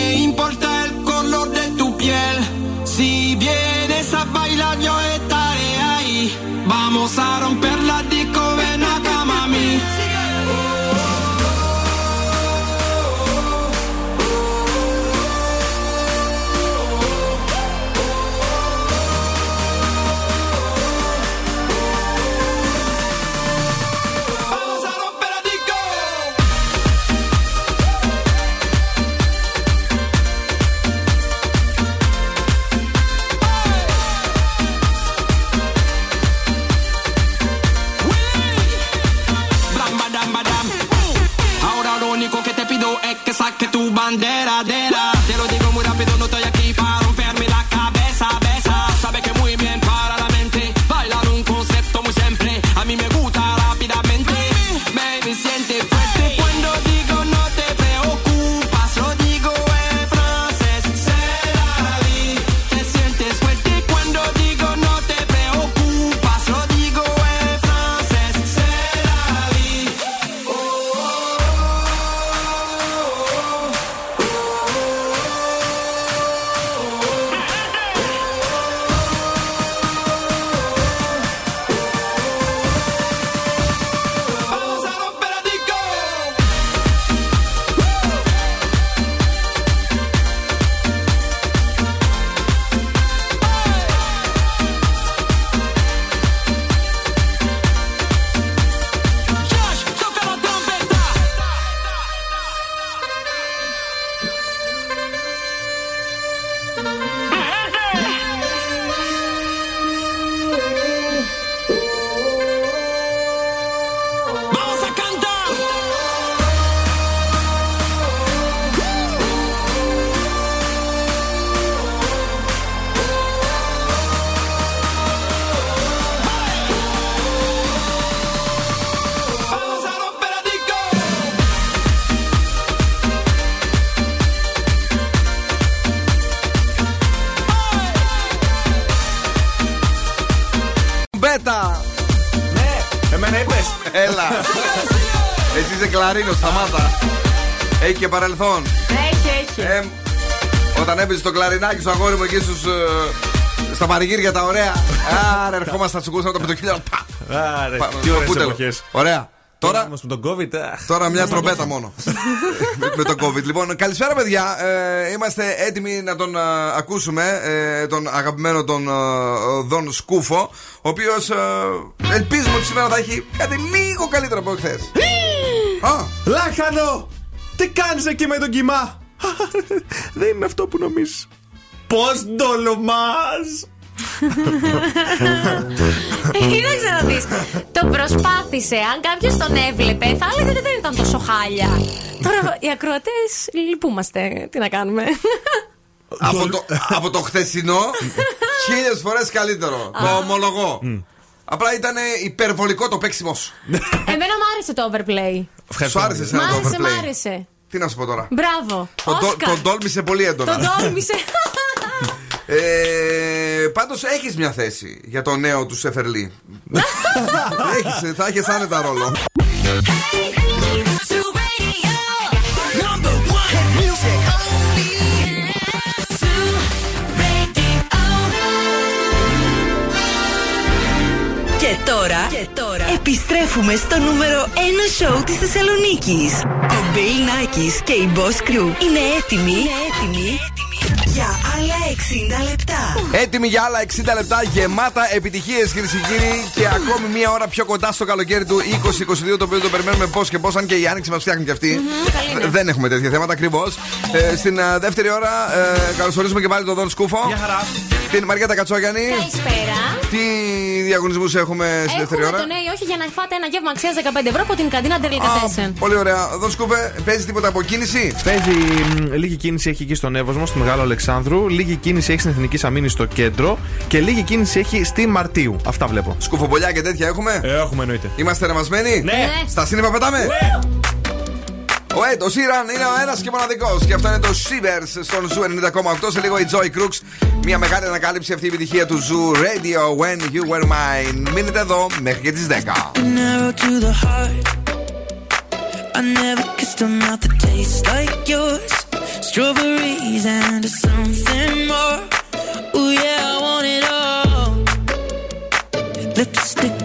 παρελθόν. Έχει, έχει. Ε, όταν έπαιζε το κλαρινάκι στο αγόρι μου εκεί στους, ε, στα πανηγύρια τα ωραία. Άρα ερχόμαστε να τσουκούσαμε το πεντοκύλιο. Άρε, Πα- τι στο ωραίε κούτελο. εποχές. Ωραία. Τώρα, Όμως με τον COVID. αχ. τώρα μια τρομπέτα μόνο. με, με το COVID. Λοιπόν, καλησπέρα παιδιά. Ε, είμαστε έτοιμοι να τον ε, ακούσουμε. ε, τον αγαπημένο τον ε, Δον Σκούφο. Ο οποίος ελπίζουμε ότι σήμερα θα έχει κάτι λίγο καλύτερο από χθες. Λάχανο! Τι κάνεις εκεί με τον κοιμά! Δεν είμαι αυτό που νομίζεις. Πώς ντολομάς! Κοίταξε να δεις Το προσπάθησε. Αν κάποιος τον έβλεπε, θα έλεγε ότι δεν ήταν τόσο χάλια. Τώρα οι ακροατές λυπούμαστε. Τι να κάνουμε; από, το, από το χθεσινό, χίλιες φορές καλύτερο. Το ομολογώ. Απλά ήταν υπερβολικό το παίξιμο σου. Εμένα μου άρεσε το overplay. Σου άρεσε Μ' εσένα το άρεσε, μ' overplay. άρεσε. Τι να σου πω τώρα; Μπράβο. Τον το, Όσκαρ. τον τόλμησε πολύ έντονα. Τον τόλμησε. Ε, Πάντως έχεις μια θέση για το νέο του Σεφερλί. έχεις, θα έχεις άνετα ρόλο. Και τώρα, και τώρα επιστρέφουμε στο νούμερο 1 σοου της Θεσσαλονίκης. Ο Bill Nackis και η Boss Crew είναι έτοιμοι, είναι έτοιμοι για άλλα 60 λεπτά. Έτοιμοι για άλλα 60 λεπτά γεμάτα επιτυχίες, κυρίες και κύριοι. Και ακόμη μία ώρα πιο κοντά στο καλοκαίρι του 2022, το οποίο το περιμένουμε πώς και πώς. Αν και η άνοιξη μας φτιάχνει κι αυτή. καλή είναι. Δεν έχουμε τέτοια θέματα ακριβώς. Ε, στην ε, δεύτερη ώρα ε, καλωσορίζουμε και πάλι τον Δον Σκούφο. Γεια χαρά. Την Μαριέτα Κατσόγιανη. Καλησπέρα. Τι διαγωνισμούς έχουμε στη δεύτερη Έχουμε ώρα; το ναι ή όχι για να φάτε ένα γεύμα αξίας 15 ευρώ από την καντίνα Ντερλικατέσεν. Πολύ ωραία. Δον Σκούφε, παίζει τίποτα από κίνηση; Παίζει μ, λίγη κίνηση έχει εκεί στον Εύωσμο, στο Μεγάλου Αλεξάνδρου. Λίγη κίνηση έχει στην Εθνικής Αμύνης στο κέντρο. Και λίγη κίνηση έχει στη Μαρτίου. Αυτά βλέπω. Σκουφομπολιά και τέτοια έχουμε; Ε, έχουμε εννοείται. Είμαστε ρεμασμένοι; Ναι. Στα σύννεφα πετάμε; Ο Ed Sheeran είναι ο ένας και μοναδικός. Και αυτό είναι το Shivers στον Zoo 90,8. Σε λίγο η Joy Crooks. Μια μεγάλη ανακάλυψη αυτή η επιτυχία του Zoo Radio When You Were Mine. Μείνετε εδώ μέχρι και τις 10. Lipstick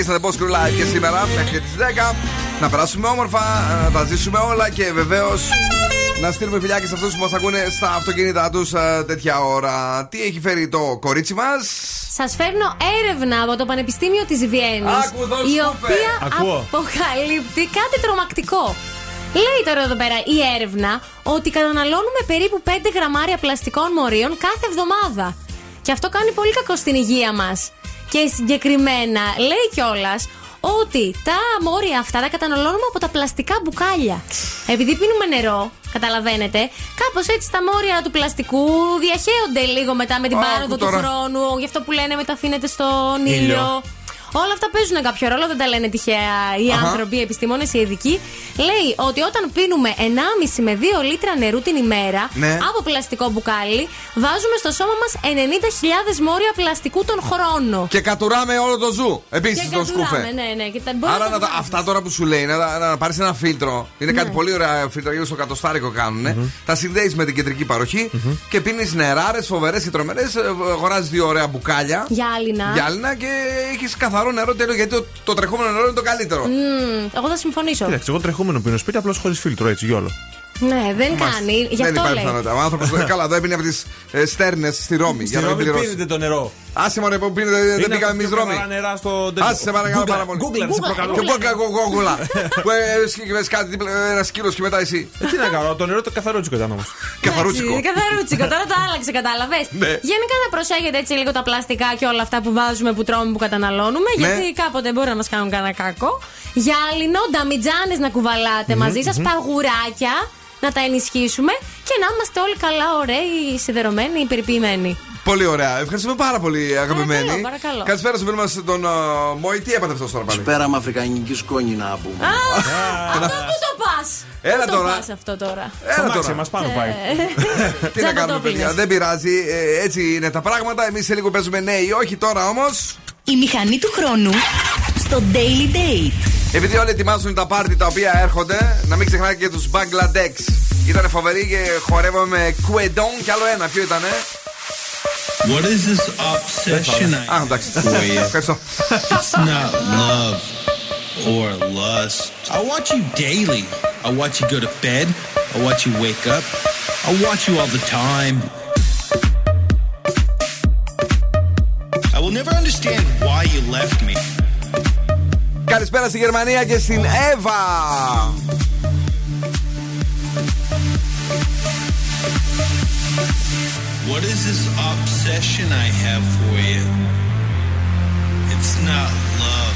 Bill Nackis θα The Boss Crew Live και σήμερα μέχρι τις 10. Να περάσουμε όμορφα, να τα ζήσουμε όλα και βεβαίως να στείλουμε φιλιά και σε αυτούς που μας ακούνε στα αυτοκίνητά τους τέτοια ώρα. Τι έχει φέρει το κορίτσι μας; Σας φέρνω έρευνα από το Πανεπιστήμιο της Βιέννης. Άκου, δώσ' Η μου, οποία φε. Ακούω. αποκαλύπτει κάτι τρομακτικό. Λέει τώρα εδώ πέρα η έρευνα ότι καταναλώνουμε περίπου 5 γραμμάρια πλαστικών μορίων κάθε εβδομάδα. Και αυτό κάνει πολύ κακό στην υγεία μας. Και συγκεκριμένα λέει κιόλας ότι τα μόρια αυτά τα καταναλώνουμε από τα πλαστικά μπουκάλια. Επειδή πίνουμε νερό, καταλαβαίνετε, κάπως έτσι τα μόρια του πλαστικού διαχέονται λίγο μετά με την Άκου πάροδο του τώρα. χρόνου. Γι' αυτό που λένε μεταφύνεται στον Ήλιο. ήλιο. Όλα αυτά παίζουν κάποιο ρόλο, δεν τα λένε τυχαία οι Αχα. άνθρωποι, οι επιστήμονες, οι ειδικοί. Λέει ότι όταν πίνουμε 1,5 με 2 λίτρα νερού την ημέρα Ναι. από πλαστικό μπουκάλι, βάζουμε στο σώμα μας 90.000 μόρια πλαστικού τον χρόνο. Και κατουράμε όλο το ζου. Επίσης Και τον σκούφε. κατουράμε, Ναι, ναι. Και τα μπορείς Άρα να να τα τα- αυτά τώρα που σου λέει, να, να, να πάρεις ένα φίλτρο. Είναι κάτι Ναι. πολύ ωραία φίλτρο, γύρω στο κατοστάρικο κάνουν. Τα συνδέεις με την κεντρική παροχή και πίνεις νεράρες, φοβερές και τρομερές. Αγοράζεις δύο ωραία μπουκάλια. Γυάλινα. Γυάλινα και έχεις καθαρό νερό τέλειο γιατί το, το τρεχόμενο νερό είναι το καλύτερο. Μμμ, εγώ θα συμφωνήσω. Κοίταξε, εγώ τρεχούμενο πίνω σπίτι απλώς χωρίς φίλτρο έτσι γιόλο. Ναι, δεν Μας- κάνει. Γι' δεν αυτό υπάρχει λέει. πιθανότητα. Ο άνθρωπος καλά, εδώ έπινε από τις ε, στέρνες στη Ρώμη. Στη για να μην Ρώμη πληρώσει. πίνετε το νερό. Άσε μωρέ που πίνετε, δεν Είναι πήγαμε από εμείς πιο Ρώμη. καθαρά νερά στο τέτοιο. Άσε σε παρακαλώ Google, πάρα πολύ. Google, σε προκαλώ. Και πόκα γογόγουλα. Που έσκυβε κάτι δίπλα, ένα σκύλος και μετά εσύ. Ε, Τι να κάνω, το νερό το καθαρότσικο ήταν όμως. Καθαρούτσικο. Εντάξει, Καθαρούτσικο, τώρα το άλλαξε, κατάλαβες. Ναι. Γενικά να προσέχετε έτσι λίγο τα πλαστικά και όλα αυτά που βάζουμε, που τρώμε, που καταναλώνουμε. Ναι. Γιατί κάποτε μπορεί να μας κάνουν κανένα κακό. Γυάλινο, νταμιτζάνε να κουβαλάτε μαζί σας, παγουράκια να τα ενισχύσουμε και να είμαστε όλοι καλά, ωραίοι, σιδερωμένοι, περιποιημένοι. Πολύ ωραία. Ευχαριστούμε πάρα πολύ, αγαπημένοι. Παρακαλώ, παρακαλώ. Καλησπέρα στο φίλο μας τον uh, Μόη. Τι έπαθε αυτός τώρα πάλι; Πέρα με αφρικανική σκόνη να πούμε. Αυτό πού το πας! Έλα Πού τώρα. το πας αυτό τώρα; Έλα Μάξι τώρα. μας πάνω πάει. Τι να κάνουμε, παιδιά. Δεν πειράζει. Ε, έτσι είναι τα πράγματα. Εμείς σε λίγο παίζουμε ναι ή όχι. Τώρα όμως. Η μηχανή του χρόνου στο Daily Date. Επειδή όλοι ετοιμάζουν τα πάρτι τα οποία έρχονται, να μην ξεχνάτε και του Bangladesh. Ήταν φοβεροί και χορεύαμε με Κουεντόν κι άλλο ένα. Ποιο ήτανε. What is this obsession I Α, εντάξει. for you? Ευχαριστώ. It's not love or lust. I watch you daily. I watch you go to bed. I watch you wake up. I watch you all the time. I will never understand why you left me. Καλησπέρα στη Γερμανία και στην Εύα. What is this obsession I have for you? It's not love.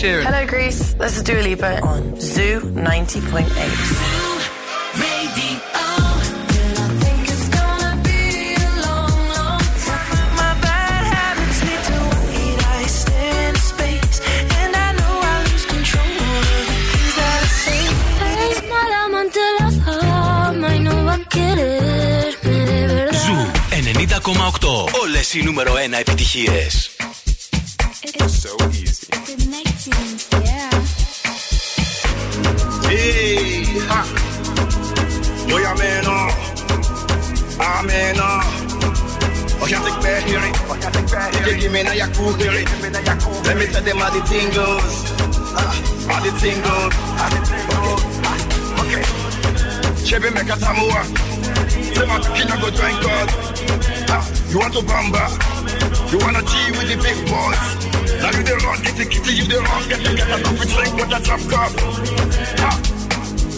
Sheeran. Hello, Greece. This is Dua Lipa on Zoo 90.8. My bad habits lead to white eyes staring into space, and I know I lose control of the things that I say. Es mala amante la fama y no va a quererme de verdad. Ζου 90,8. Όλες οι νούμερο 1 επιτυχίες. So easy. Hey, ha. Boy, I'm in awe. I'm in. Oh, you take back. You give me your cool hearing. Let me tell them how the thing goes. Ah, How the thing goes. Okay. Okay. Chebe make a tamua. Say my kina go join God. Ah, You want to bamba? You wanna G with the big boys? Now you the wrong, get the kitty, you the wrong, get the get a coffee drink with a drop cup. Ah,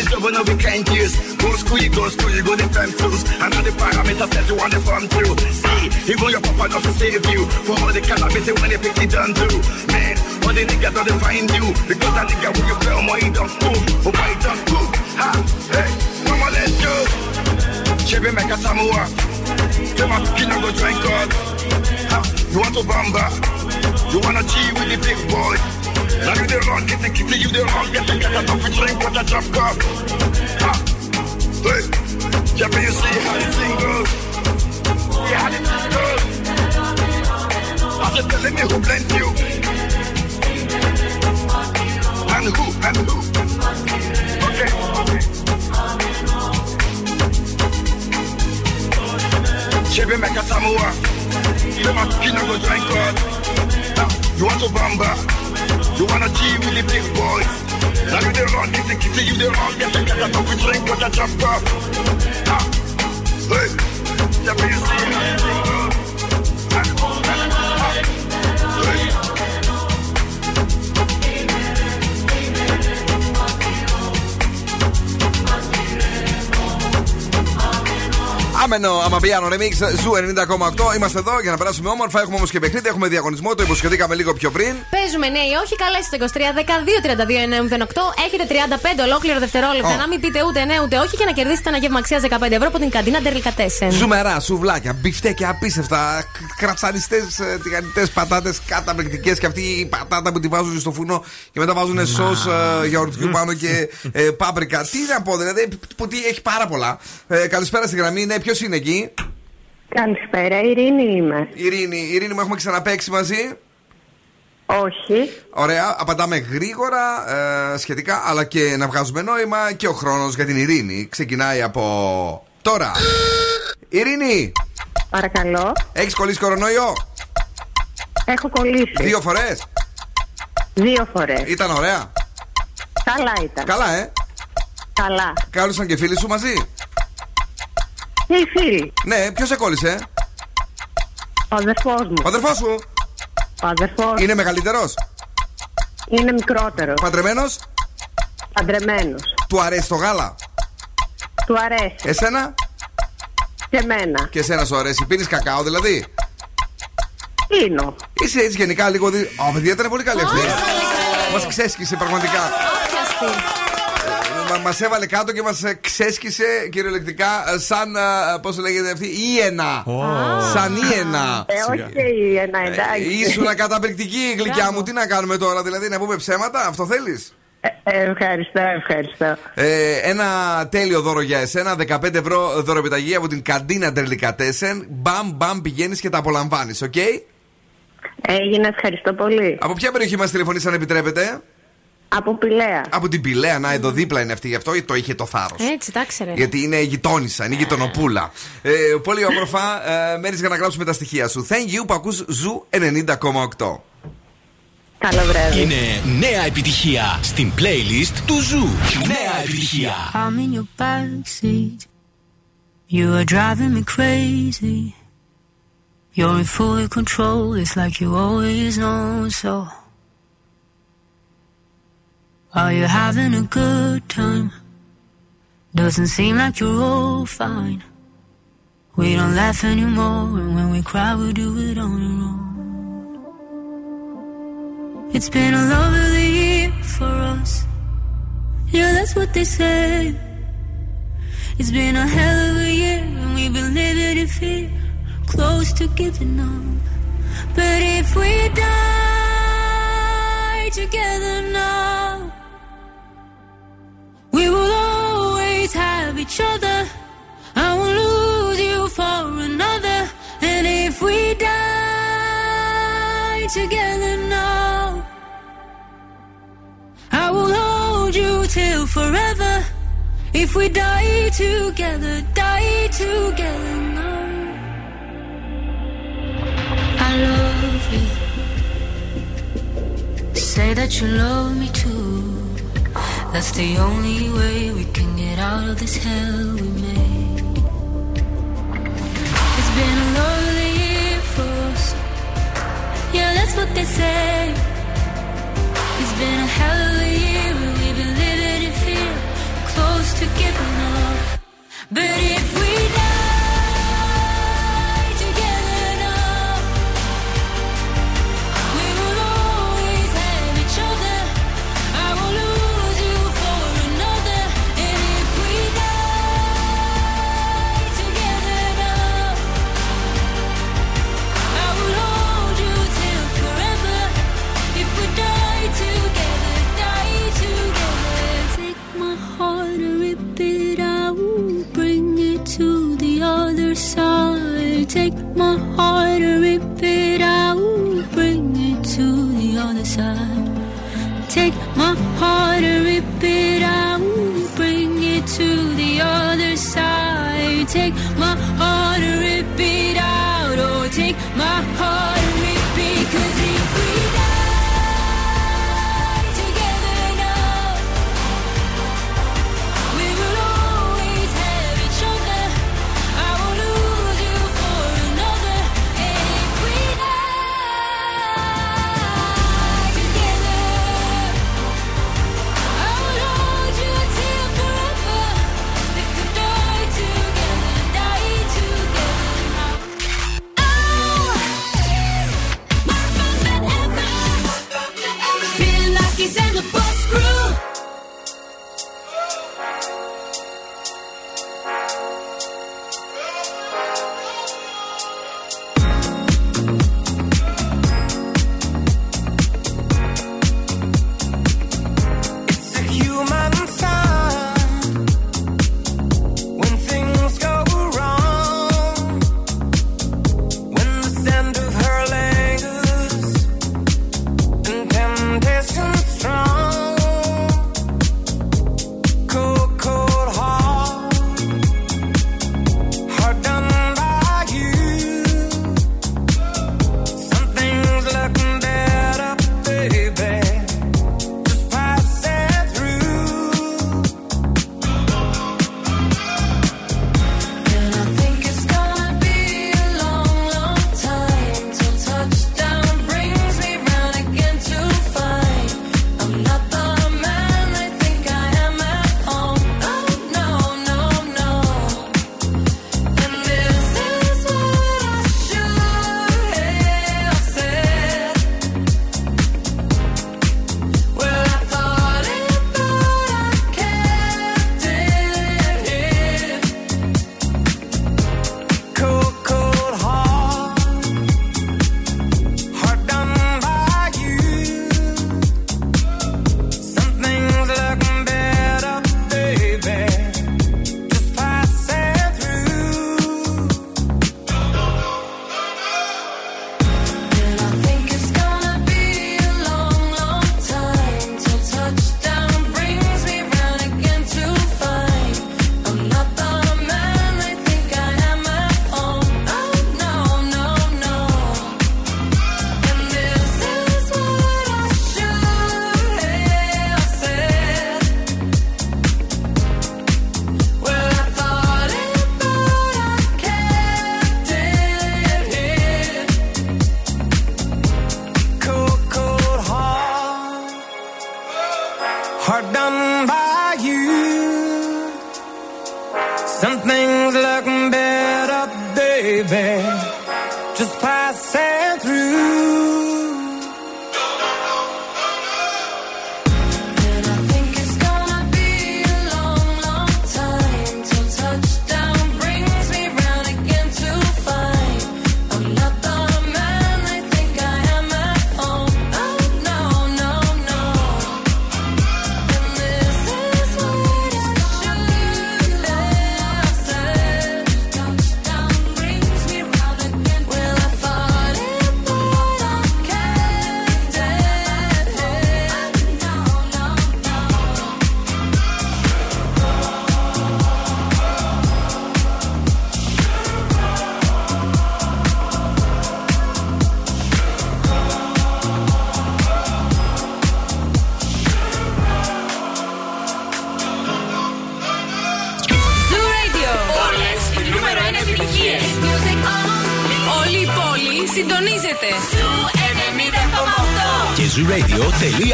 is double, no we can't use. Go school, go school, you go the fam tools. And all the parameters set you want the farm through. See, even your papa not to save you. For all the cannabis when they pick it done do. Man, all the niggas don't find you. Because that nigga with your film, why oh, he don't move. Oh, he don't move. Ha, hey, mama, let's go. Chebe make a samoa. Tell my kid go drink God. Ha, you want to bamba? You wanna G with the big boy? Now you the wrong, get the kitty, you the wrong, get the get a coffee drink with a drop cup. Hey, Jeppy, you see how the thing goes? Yeah, how the thing. I said, telling me who blend you. And who, and who. Okay, okay. Chebe make a samoa. My kina go drink God. You want to bamba? You wanna G with the big boys? Now you the wrong, the kitty, you the wrong, get the get a coffee drink yeah, but you see Ameno Amapiano Remix Zoo 90,8. Είμαστε εδώ για να περάσουμε όμορφα. Έχουμε όμως και παιχνίδι, έχουμε διαγωνισμό. Το υποσχεθήκαμε λίγο πιο πριν. Παίζουμε ναι ή όχι, καλέστε το 23 12 32 908. Έχετε 35 ολόκληρα δευτερόλεπτα. Ω. Να μην πείτε ούτε ναι ούτε όχι και να κερδίσετε ένα γεύμα αξίας 15 ευρώ από την καντίνα Ντερλικατέσεν. Ζουμερά, σουβλάκια, μπιφτέκια απίστευτα. Κρατσανιστές, τηγανιτές πατάτες καταπληκτικές. Και αυτή η πατάτα που τη βάζουν στο φούρνο και μετά βάζουν σος γιαουρτιού πάνω και ε, πάπρικα. Τι να πω, δηλαδή, που τι έχει πάρα πολλά. Ε, καλησπέρα στη γραμμή, ναι, ποιος είναι εκεί; Καλησπέρα, Ειρήνη είμαι. Ειρήνη, Ειρήνη μου έχουμε ξαναπέξει μαζί; Όχι. Ωραία, απαντάμε γρήγορα ε, σχετικά, αλλά και να βγάζουμε νόημα και ο χρόνος για την Ειρήνη. Ξεκινάει από τώρα. Ειρήνη! Παρακαλώ. Έχεις κολλήσει κορονοϊό; Έχω κολλήσει. Δύο φορές; Δύο φορές. Ήταν ωραία; Καλά ήταν. Καλά, ε; Καλά. Κάλουσαν και φίλοι σου μαζί; Και οι φίλοι. Ναι, ποιος σε κόλλησε; Ο αδερφός μου. Ο αδερφός σου. Ο αδερφός Είναι μεγαλύτερος; είναι μικρότερος. Παντρεμένος; Παντρεμένος. Του αρέσει το γάλα; Του αρέσει. Εσένα; Και εμένα. Και εσένα σου αρέσει. Πίνεις κακάο δηλαδή; Πίνω. Είσαι έτσι γενικά λίγο. Δι... Ω, παιδιά, ήταν πολύ καλή αυτή. Μας ξέσκησε πραγματικά. Μας έβαλε κάτω και μας ξέσκησε κυριολεκτικά ε, σαν. Πώς λέγεται αυτή, Ύαινα. Σαν Ύαινα. Ε, όχι Ύαινα εντάξει. Ήσουν καταπληκτική γλυκιά μου. Τι να κάνουμε τώρα, δηλαδή να πούμε ψέματα, αυτό θέλεις; Ε, ευχαριστώ, ευχαριστώ. Ε, ένα τέλειο δώρο για εσένα. 15 ευρώ δωροπιταγή από την καντίνα Ντερλικατέσεν. Μπαμ, μπαμ πηγαίνεις και τα απολαμβάνεις, οκ; Έγινε, ευχαριστώ πολύ. Από ποια περιοχή μας τηλεφωνείς, αν επιτρέπετε; Από Πυλαία. Από την Πυλαία, να εδώ δίπλα είναι αυτή, γι' αυτό το είχε το θάρρος. Έτσι, τα 'ξερε. Γιατί είναι γειτόνισσα, είναι γειτονοπούλα. Ε, πολύ όμορφα. Ε, Μένεις για να γράψουμε τα στοιχεία σου. Thank you που ακούς Zoo 90,8. Καλό βράδυ. Είναι νέα επιτυχία στην playlist του Zoo. Νέα επιτυχία. I'm in your backseat. You are driving me crazy. You're in full control. It's like you always know so. Are you having a good time? Doesn't seem like you're all fine. We don't laugh anymore, and when we cry, we do it on our own. It's been a lovely year for us. Yeah, that's what they say. It's been a hell of a year, and we've been living in fear, close to giving up. But if we die together now, we will always have each other. I won't lose you for another. And if we die together now, I will hold you till forever. If we die together, die together now. I love you. Say that you love me too. That's the only way we can get out of this hell we made. It's been a lonely year for us. Yeah, that's what they say. It's been a hell of a year and we've been living in fear, close to giving up. But if we die Take my heart and rip it out, bring it to the other side. Take my heart and rip it out, bring it to the other side. Take my heart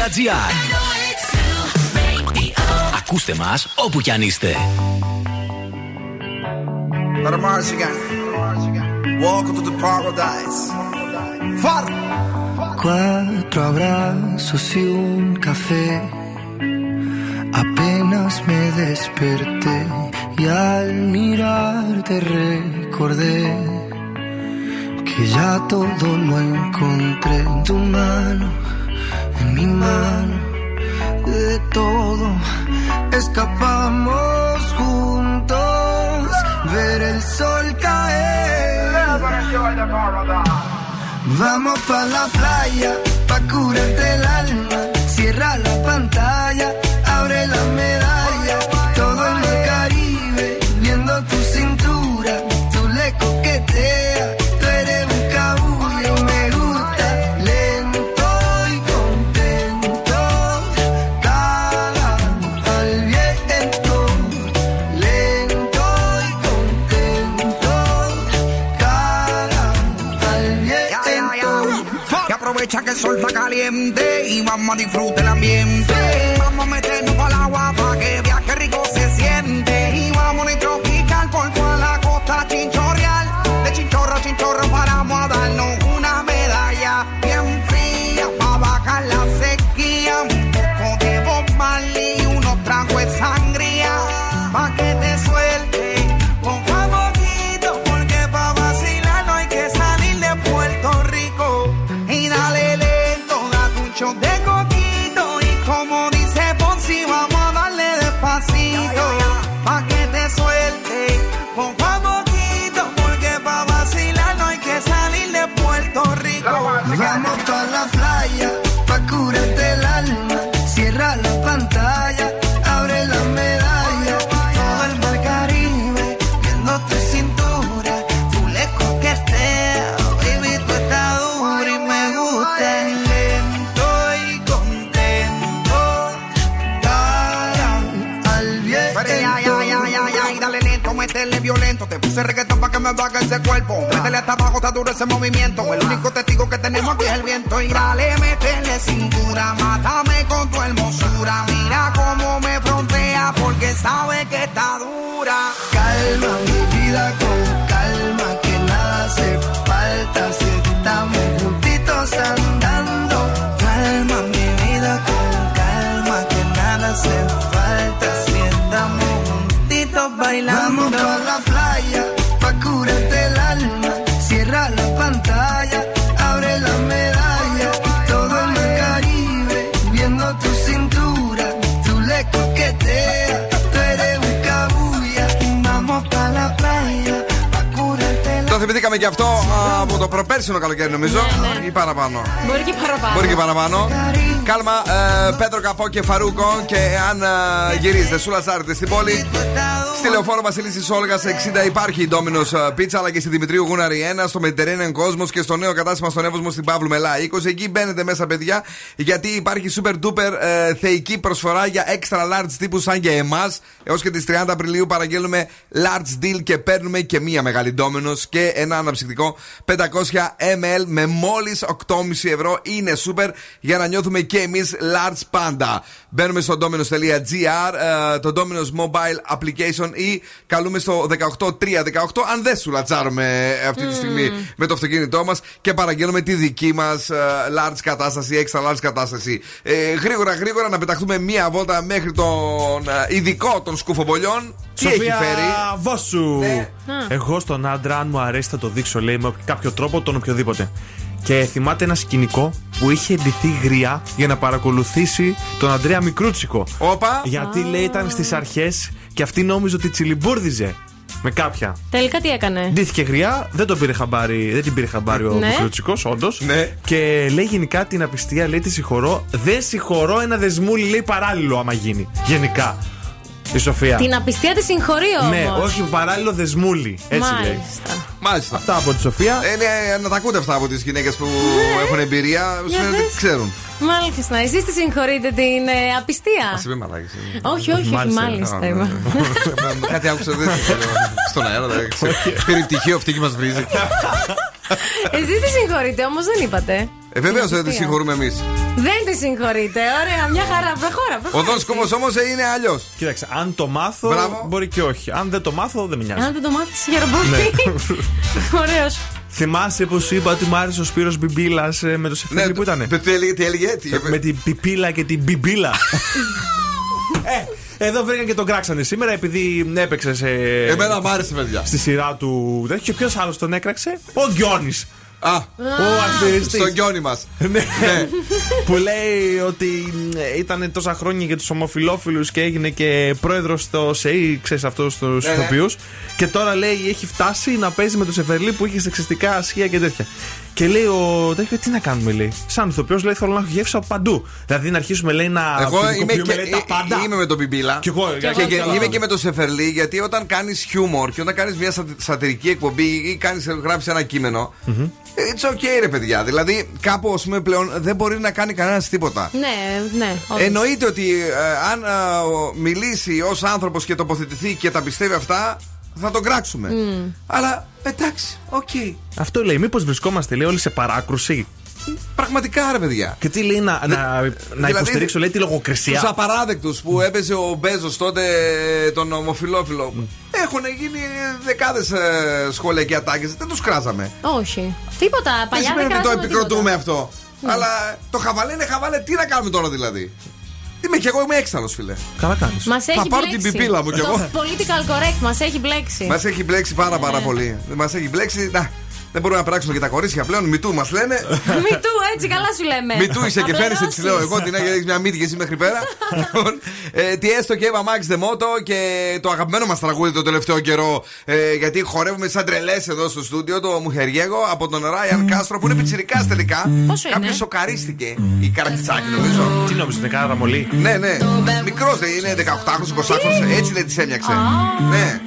zooradio.gr Ακούστε μας όπου κι αν είστε. Let the Mars again. Welcome to the paradise. Far. Cuatro abrazos y un café. Apenas me desperté y al mirarte recordé que ya todo lo encontré en tu mano, en mi mano, de todo escapamos juntos, ver el sol caer. Vamos pa la playa, pa curarte el alma. Cierra la pantalla, abre la medalla. Y vamos a disfrutar el ambiente. Vamos a meternos baje ese cuerpo. Métele hasta abajo, está duro ese movimiento. El único testigo que tenemos aquí es el viento. Y dale, métele cintura, mátame con tu hermosura. Mira cómo me frontea, porque sabe que está dura. El Το θυμηθήκαμε και αυτό α, από το προπέρσινο καλοκαίρι, νομίζω. Ή παραπάνω. Μπορεί και παραπάνω. Μπορεί και παραπάνω. Κάλμα, ε, Πέτρο Καπό και Φαρούκο. Και αν ε, γυρίζετε, σούλα τσάρετε στην πόλη, στη λεωφόρο Βασιλή τη Όλγας 60 υπάρχει η Ντόμινος Πίτσα, αλλά και στη Δημητρίου Γούναρη 1, στο Mediterranean Cosmos και στο νέο κατάστημα στον Εύωσμο στην Παύλου Μελά 20. Εκεί μπαίνετε μέσα, παιδιά, γιατί υπάρχει super duper ε, θεϊκή προσφορά για extra large τύπους σαν και εμάς. Έως και τις 30 Απριλίου παραγγέλνουμε large deal και παίρνουμε και μία μεγάλη Domino's και ένα αναψυκτικό 500 ml με μόλις 8,5 ευρώ. Είναι super για να νιώθουμε και εμείς large πάντα. Μπαίνουμε στο dominos.gr, ε, το Dominos Mobile Application ή καλούμε στο 18318 αν δεν σου λατσάρουμε αυτή τη στιγμή με το αυτοκίνητό μας και παραγγέλνουμε τη δική μας large κατάσταση, extra large κατάσταση. Ε, γρήγορα, γρήγορα να πεταχτούμε μία βόλτα μέχρι τον ε, ειδικό των σκουφομπολιών. Τι έχει Σοφία φέρει; Βόσου. Εγώ στον άντρα, αν μου αρέσει, θα το δείξω, λέει, με κάποιο τρόπο, τον οποιοδήποτε. Και θυμάται ένα σκηνικό που είχε εντυθεί γριά για να παρακολουθήσει τον Αντρέα Μικρούτσικο. Όπα! Γιατί λέει ήταν στις αρχές και αυτή νόμιζε ότι τσιλιμπούρδιζε με κάποια. Τελικά τι έκανε; Ντύθηκε γριά, δεν, τον πήρε χαμπάρι, δεν την πήρε χαμπάρι ο Ναι. Μικρούτσικο, όντως. Ναι. Και λέει γενικά την απιστία, λέει τη συγχωρώ. Δεν συγχωρώ ένα δεσμούλι, λέει παράλληλο άμα γίνει. Γενικά. Η Σοφία. Την απιστία της συγχωρεί όμως. Ναι, όχι παράλληλο δεσμούλι. Έτσι λέει. Μάλιστα. Μάλιστα. Αυτά από τη Σοφία. Ε, ναι, να τα ακούτε αυτά από τις γυναίκες που έχουν εμπειρία. Για Σημαίνει ότι δες. ξέρουν. Μάλιστα. Εσείς τη συγχωρείτε την ε, απιστία; Α είμαι μαλάκι. Όχι, όχι, όχι, μάλιστα. είμαι. Κάτι άκουσα δεν θέλω. Στον αέρα δεν ξέρω. Πήρε πτυχίο αυτή και μας βρίζει. Εσείς τη συγχωρείτε, όμως δεν είπατε. Ε, βεβαίως δεν τη Αστεία. συγχωρούμε εμείς. Δεν τη συγχωρείτε. Ωραία, μια χαρά. Προχώρα, Ο προχώρα. Δόσκοπο όμω είναι αλλιώς. Κοίταξε, αν το μάθω, Μπράβο. μπορεί και όχι. Αν δεν το μάθω, δεν με νοιάζει. Αν δεν το μάθεις, χαίρομαι πολύ. Ναι. Ωραίος. Θυμάσαι πως είπα ότι μου άρεσε ο Σπύρος Μπιμπίλας με το Σεφέλη που ήταν. Τι έλεγε, τι έλεγε, τι είπε; Με την πιπίλα και την μπιμπίλα. ε, εδώ βρήκαν και τον κράξανε σήμερα επειδή έπαιξε σε. Εμένα μ' άρεσε, παιδιά. Στη σειρά του. Δεν και ποιος άλλος τον έκραξε; Ο Γκιόνη. Α, ο αστεριστής. στο γκιόνι μας. Ναι. που λέει ότι ε, ήταν τόσα χρόνια για τους ομοφυλόφιλου και έγινε και πρόεδρος στο ΣΕΗ, ξέρεις αυτός στου Ναι, ναι. ηθοποιούς. Και τώρα λέει έχει φτάσει να παίζει με το Σεφερλί που είχε σεξιστικά ασχεία και τέτοια. Και λέει ο τέτοιος, τι να κάνουμε, λέει. Σαν ηθοποιός, λέει, θέλω να έχω γεύση από παντού. Δηλαδή να αρχίσουμε, λέει, να Εγώ είμαι, ποινικοποιούμε, και, λέει, τα πάντα. είμαι με τον Πιμπίλα. Κι εγώ, και, κι εγώ, και- καλά. είμαι και με τον Σεφερλί γιατί όταν κάνεις χιούμορ και όταν κάνεις μια σα- σατυρική εκπομπή ή κάνεις, γράψεις ένα κείμενο. It's okay, ρε παιδιά. Δηλαδή, κάπου ας πούμε πλέον δεν μπορεί να κάνει κανένας τίποτα. Ναι, ναι. όντως. Εννοείται ότι ε, αν ε, ο- μιλήσει ως άνθρωπος και τοποθετηθεί και τα πιστεύει αυτά, θα τον κράξουμε. Μμ. Αλλά εντάξει, οκ. Αυτό λέει, μήπως βρισκόμαστε, λέει, όλοι σε παράκρουση; Πραγματικά, ρε παιδιά. Και τι λέει, να, να, να υποστηρίξω, λέει, τη λογοκρισία; Τους απαράδεκτους που έπαιζε ο Μπέζος τότε τον ομοφυλόφιλο. Έχουν γίνει δεκάδες σχόλια και ατάκες. Δεν τους κράζαμε. Όχι. Τίποτα. Δεν Παλιά σημαίνει δεν ότι το κράζαμε επικροτούμε τίποτα. αυτό. Ναι. Αλλά το χαβαλέ είναι χαβαλέ. Τι να κάνουμε τώρα δηλαδή; Είμαι κι εγώ είμαι έξαλλος, φίλε. Καλά κάνεις. Μας έχει Θα πάρω μπλέξει. την πιπίλα μου κι εγώ. Το political correct μας έχει μπλέξει. Μας έχει μπλέξει πάρα πάρα Ναι. πολύ. Μας έχει μπλέξει. Να, δεν μπορούμε να πράξουμε και τα κορίτσια πλέον. Μητού μας λένε. Μη του, έτσι καλά σου λέμε. Μητού είσαι και Να φαίνεσαι, τη πληρώσεις. λέω εγώ. Την έχει μια μύτη και εσύ μέχρι πέρα. Λοιπόν, ε, Τι έστω και Εύα Max The Moto και το αγαπημένο μας τραγούδι το τελευταίο καιρό. ε, γιατί χορεύουμε σαν τρελές εδώ στο στούντιο το Μουχεριέγο από τον Ράιαν Κάστρο που είναι πιτσυρικά τελικά. Πόσο είναι; Κάποιος σοκαρίστηκε. Η καρατσάκη νομίζω. Τι νόμιζες, είναι κάρα μολύ; Ναι, ναι. Μικρός δεν είναι, 18χρονο, 20χρονο. Έτσι δεν τη έμοιαξε. Ναι.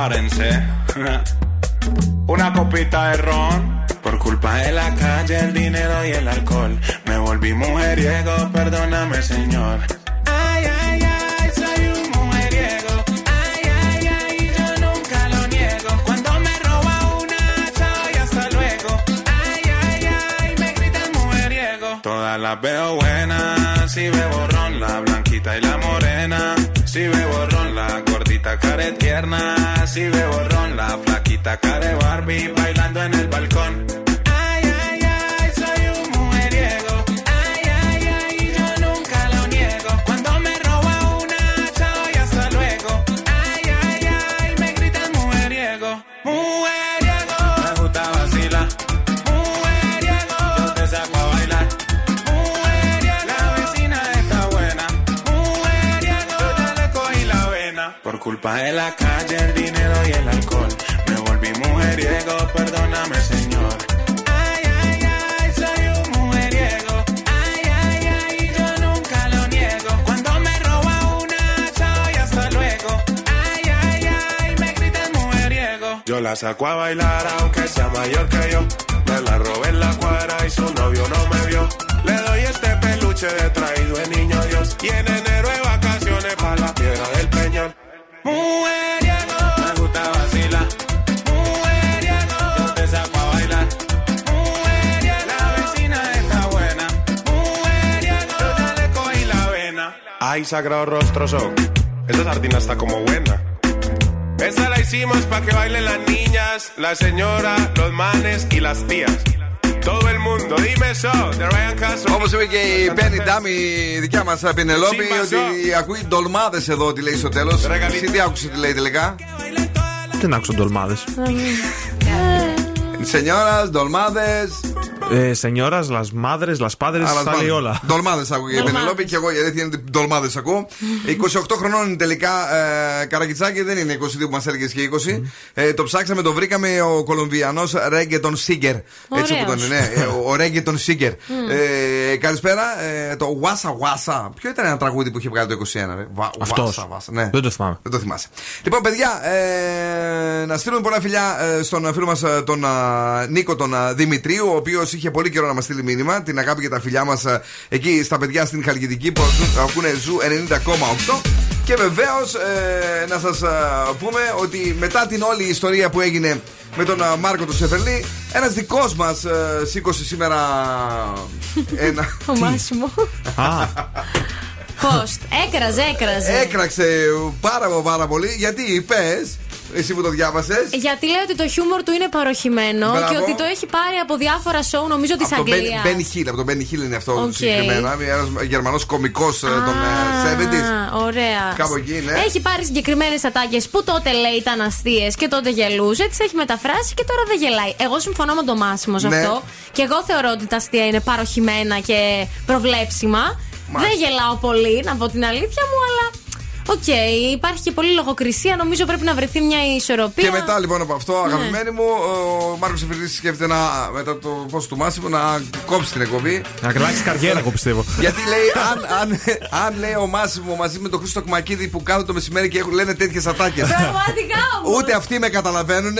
Párense. Saco a bailar aunque sea mayor que yo. Me la robé en la cuadra y su novio no me vio. Le doy este peluche de traído el niño Dios. Y en enero de vacaciones para la piedra del peñón. Mujeriego, me gusta vacilar. Mujeriego, yo te saco a bailar. Mujeriego, la vecina está buena. Mujeriego, yo ya le cogí la vena. Ay, sagrado rostro son. Esta sardina está como buena. Esta la hicimos para que bailen las niñas, la señora, los manes y las tías. Todo el mundo, dime eso, de Ryan Castro. Όπως είπε και η Μπένι Ντάμι, η δικιά μας Πινελόπη, ότι ακούει ντολμάδες εδώ, τι λέει στο τέλος. Εσύ τι άκουσες τι λέει τελικά; Δεν άκουσα ντολμάδες. Σενιόρας, ντολμάδες. Ε, Σενιόρας, λας μάδρες, λας πάδρες, τα λέει όλα. Ντολμάδες ακούγε η Πενελόπη και εγώ η αλήθεια είναι ότι ντολμάδες ακούω. 28 χρονών είναι τελικά ε, καρακιτσάκι, δεν είναι 22 που μας έλεγε και 20. Ε, το ψάξαμε, το βρήκαμε ο Κολομβιανός Ρέγκετον Σίγκερ. Έτσι που τον είναι, ναι, ο Ρέγκετον Σίγκερ. Ε, καλησπέρα. Ε, το Wassa Wassa. Ποιο ήταν ένα τραγούδι που είχε βγάλει το 21, ρε; Βα- Αυτός. Wassa Wassa, ναι. Δεν το θυμάμαι. Δεν το θυμάσαι. Λοιπόν, παιδιά, ε, να στείλουμε πολλά φιλιά ε, στον φίλο μας τον α, Νίκο τον α, Δημητρίου, ο οποίος είχε πολύ καιρό να μας στείλει μήνυμα. Την αγάπη και τα φιλιά μας εκεί στα παιδιά στην Χαλκιδική που ακούν- ακούνε ζου 90,8. Και βεβαίως ε, να σας πούμε ότι μετά την όλη ιστορία που έγινε με τον α, Μάρκο του Σεφερλί, ένας δικός μας σήκωσε σήμερα ένα. Ο Μάσιμο. Πώ. Έκραζε, έκραζε. Έκραξε πάρα πάρα πολύ. Γιατί πε, εσύ που το διάβασες. Γιατί λέει ότι το χιούμορ του είναι παροχημένο Μπράβο. και ότι το έχει πάρει από διάφορα σοου, νομίζω της Από τον Αγγλία. Μπένι Χιλ, από τον Μπένι Χιλ είναι αυτό Οκ. συγκεκριμένα. Ένας Γερμανός κωμικός των ε, 70s. Ωραία. Κάπου εκεί, ναι. Έχει πάρει συγκεκριμένες ατάκες που τότε λέει ήταν αστείες και τότε γελούσε. Τις έχει μεταφράσει και τώρα δεν γελάει. Εγώ συμφωνώ με τον Μάσιμο σε Ναι. αυτό. Και εγώ θεωρώ ότι τα αστεία είναι παρωχημένα και προβλέψιμα. Δεν γελάω πολύ, να πω την αλήθεια μου, αλλά. Οκ, υπάρχει και πολλή λογοκρισία. Νομίζω πρέπει να βρεθεί μια ισορροπία. Και μετά λοιπόν από αυτό, Ναι. αγαπημένοι μου, ο Μάρκος Εφηρετή σκέφτεται να, μετά το πόσο του Μάσιμου να κόψει την εκπομπή. Να αλλάξει καριέρα, εγώ πιστεύω. Γιατί λέει, αν, αν, αν λέει ο Μάσιμο μαζί με τον Χρήστο Κμακίδη που κάθονται το μεσημέρι και έχουν, λένε τέτοιες ατάκες. Πραγματικά όμως. Ούτε αυτοί με καταλαβαίνουν,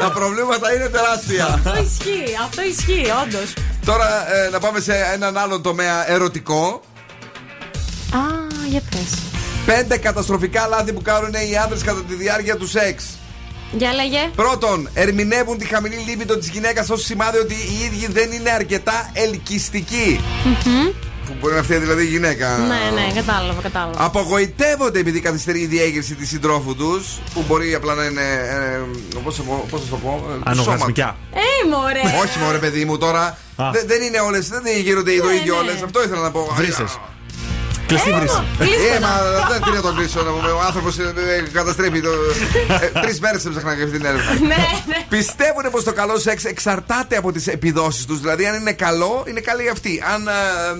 τα προβλήματα είναι τεράστια. Αυτό ισχύει, αυτό ισχύει, όντως. Τώρα ε, να πάμε σε έναν άλλο τομέα ερωτικό. Α, για πες. Πέντε καταστροφικά λάθη που κάνουν οι άντρε κατά τη διάρκεια του σεξ. Για λέγε. Πρώτον, ερμηνεύουν τη χαμηλή λίμπητο της γυναίκας ως σημάδι ότι οι ίδιοι δεν είναι αρκετά ελκυστικοί. Μμμ. Που μπορεί να φταίει δηλαδή η γυναίκα. Ναι, ναι, κατάλαβα, κατάλαβα. Απογοητεύονται επειδή καθυστερεί η διέγερση της συντρόφου τους, που μπορεί απλά να είναι. Ε, Πώς θα το πω. ε, Ανογασμικά. Ε, μωρέ. σώμα. Όχι, μωρέ, παιδί μου τώρα. Α. Δεν, δεν είναι όλες, δεν γίνονται το Ναι, ίδιο ναι. όλες. Αυτό ήθελα να πω. Βρύσες. Κλειστή βρύση. Ε, μας δεν τι να τον κλείσω. να πούμε. Ο άνθρωπος καταστρέφει. το- ε, Τρεις μέρες έψαχνα για αυτή την έρευνα. Ναι, ναι. Πιστεύουν πως το καλό σεξ εξαρτάται από τις επιδόσεις τους. Δηλαδή, αν είναι καλό, είναι καλή αυτή. Αν ε,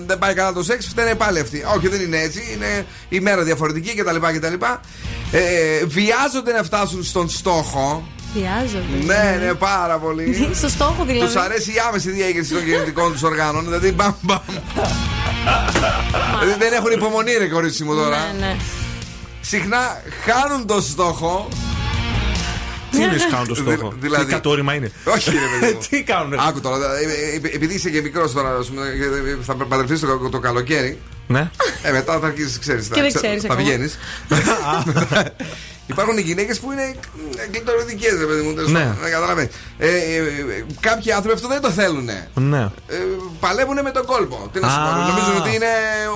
δεν πάει καλά το σεξ, φταίνε πάλι αυτή. Όχι, δεν είναι έτσι. Είναι η μέρα διαφορετική κτλ. κτλ. Ε, βιάζονται να φτάσουν στον στόχο. Ναι, ναι, πάρα πολύ. Στο στόχο δηλαδή. Τους αρέσει η άμεση διέγερση των γεννητικών τους οργάνων. Δηλαδή, μπαμ, δηλαδή, δεν έχουν υπομονή, ρε κορίτσι μου τώρα. Ναι, ναι. Συχνά χάνουν το στόχο. Τι είναι κάνουν το στόχο; Δηλαδή, τι κατόρημα είναι; Όχι, ρε παιδί. τι κάνουν. Άκου τώρα. Ε, ε, ε, επειδή είσαι και μικρός τώρα, θα παντρευτεί το, καλοκαίρι. Ναι. Ε, μετά θα αρχίσεις, ξέρεις. Θα, θα βγαίνεις. Υπάρχουν γυναίκες που είναι κλειτοριδικέ, ρε παιδί μου. Ναι. Να ε, ε, κάποιοι άνθρωποι αυτό δεν το θέλουν. Ναι. Ε, παλεύουν με τον κόλπο. Τι να σου πω. Νομίζουν ότι είναι,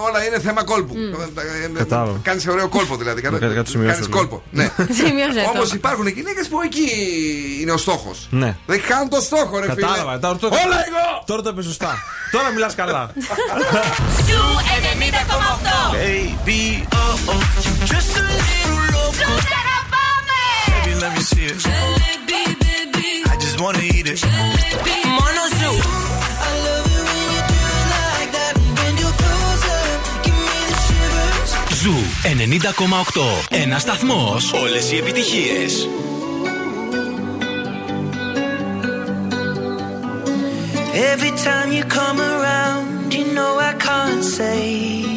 όλα είναι θέμα κόλπου. Mm. Ε, ε, Κατάλαβα. Κάνεις ωραίο κόλπο δηλαδή. Κάνεις ναι. κόλπο. Ναι. Όμω υπάρχουν γυναίκες που εκεί είναι ο στόχος. Ναι. Δεν χάνουν το στόχο, ρε φίλε. Κατάλαβα. Όλα εγώ! Τώρα το είπε σωστά. Τώρα μιλάς καλά. Σου 90,8! Baby, oh, oh, just a little I just wanna eat it. Jalebi. Ζου 90,8 Ένα σταθμό. Όλε οι επιτυχίε. Every time you come around, you know I can't say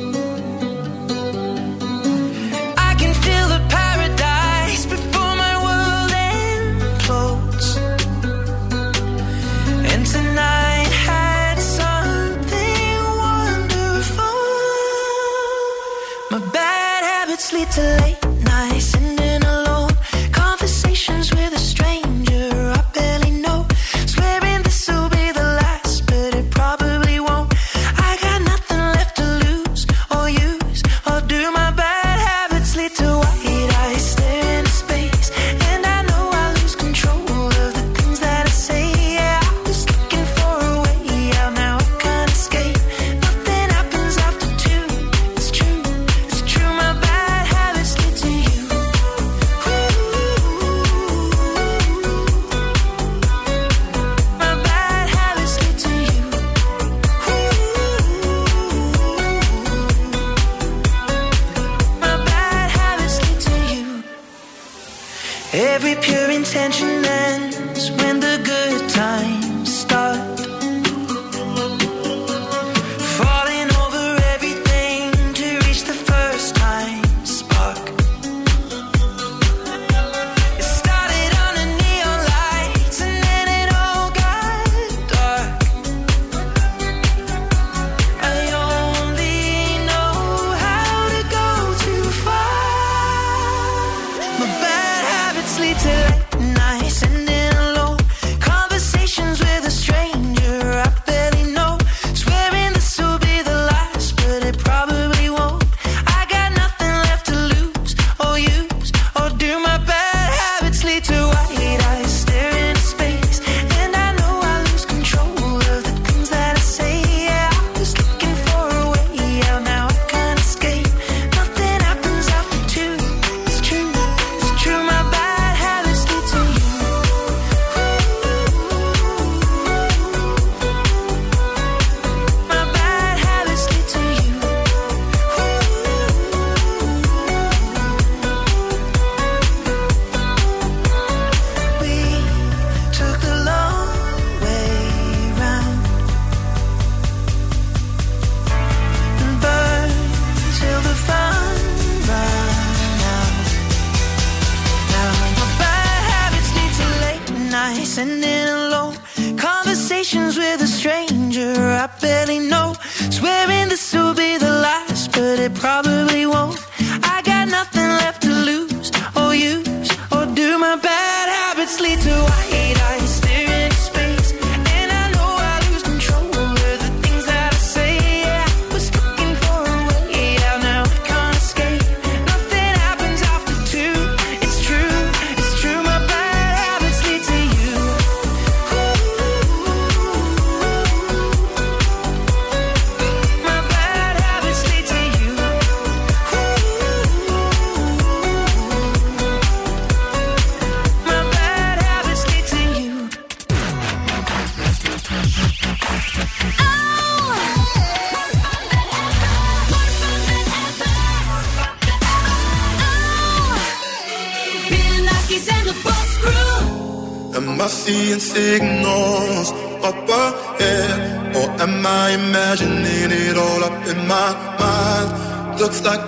sleep till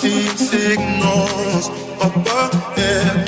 Seeing signals up ahead,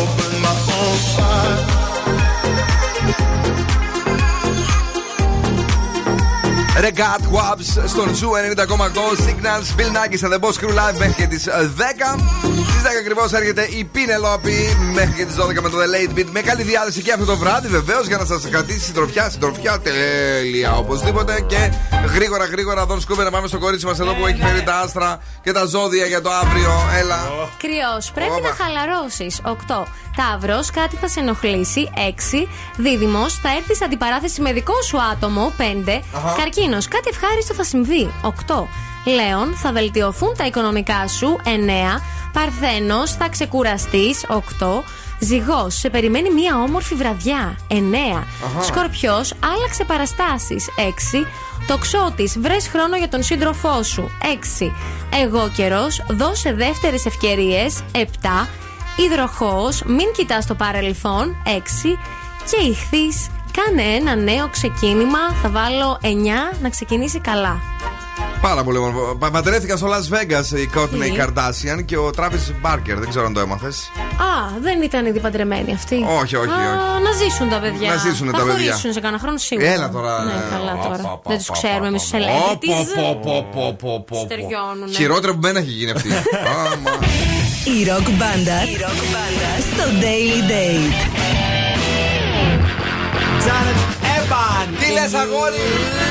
or burn my own fire? Regard Kwabs στον Zoo 90,8 Signals Bill Nakis and the Boss Crew Live μέχρι και τις 10. Στις 10 ακριβώς έρχεται η Πηνελόπη μέχρι και τις 12 με το The Late Beat. Με καλή διάθεση και αυτό το βράδυ βεβαίως για να σας κρατήσει συντροφιά. Συντροφιά τέλεια οπωσδήποτε. Και γρήγορα γρήγορα Δον Σκούμπερ να πάμε στο κορίτσι μας εδώ που έχει φέρει τα άστρα και τα ζώδια για το αύριο. Έλα. Κρυός, πρέπει Όπα. να χαλαρώσεις. 8. Ταύρος, κάτι θα σε ενοχλήσει. 6. Δίδυμος, θα έρθει σε αντιπαράθεση με δικό σου άτομο. 5. Αχα. Καρκίνος, κάτι ευχάριστο θα συμβεί. 8. Λέων, θα βελτιωθούν τα οικονομικά σου. 9. Παρθένος, θα ξεκουραστείς. 8. Ζυγός, σε περιμένει μία όμορφη βραδιά. 9. Αχα. Σκορπιός, άλλαξε παραστάσει. 6. Τοξότης, βρες χρόνο για τον σύντροφό σου. 6. Εγώ καιρός, δώσε δεύτερες ευκαιρίες. 7. Υδροχός, μην κοιτάς το παρελθόν. 6. Και ηχθείς, κάνε ένα νέο ξεκίνημα. Θα βάλω 9 να ξεκινήσει καλά. Πάρα πολύ όμορφο. Πα- Παντρεύτηκαν στο Las Vegas η Courtney Τι; Kardashian και ο Travis Barker. Δεν ξέρω αν το έμαθες. Α, δεν ήταν ήδη παντρεμένοι αυτοί. Όχι, όχι, Α, όχι. Να ζήσουν τα παιδιά. Να ζήσουν θα τα παιδιά. χωρίσουν σε κανένα χρόνο σίγουρα. Έλα τώρα. Ναι, ε, καλά πα, τώρα. πα, πα, δεν τους πα, ξέρουμε εμείς τους Πω, celebrities. πω, πω, πω, πω, πω, πω. Στεριώνουνε. Χειρότερο που μένα έχει γίνει αυτή. Άμα. Η ροκ μπάντα στο Daily Date. Evan! Τι λες αγόρι,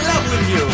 love with you.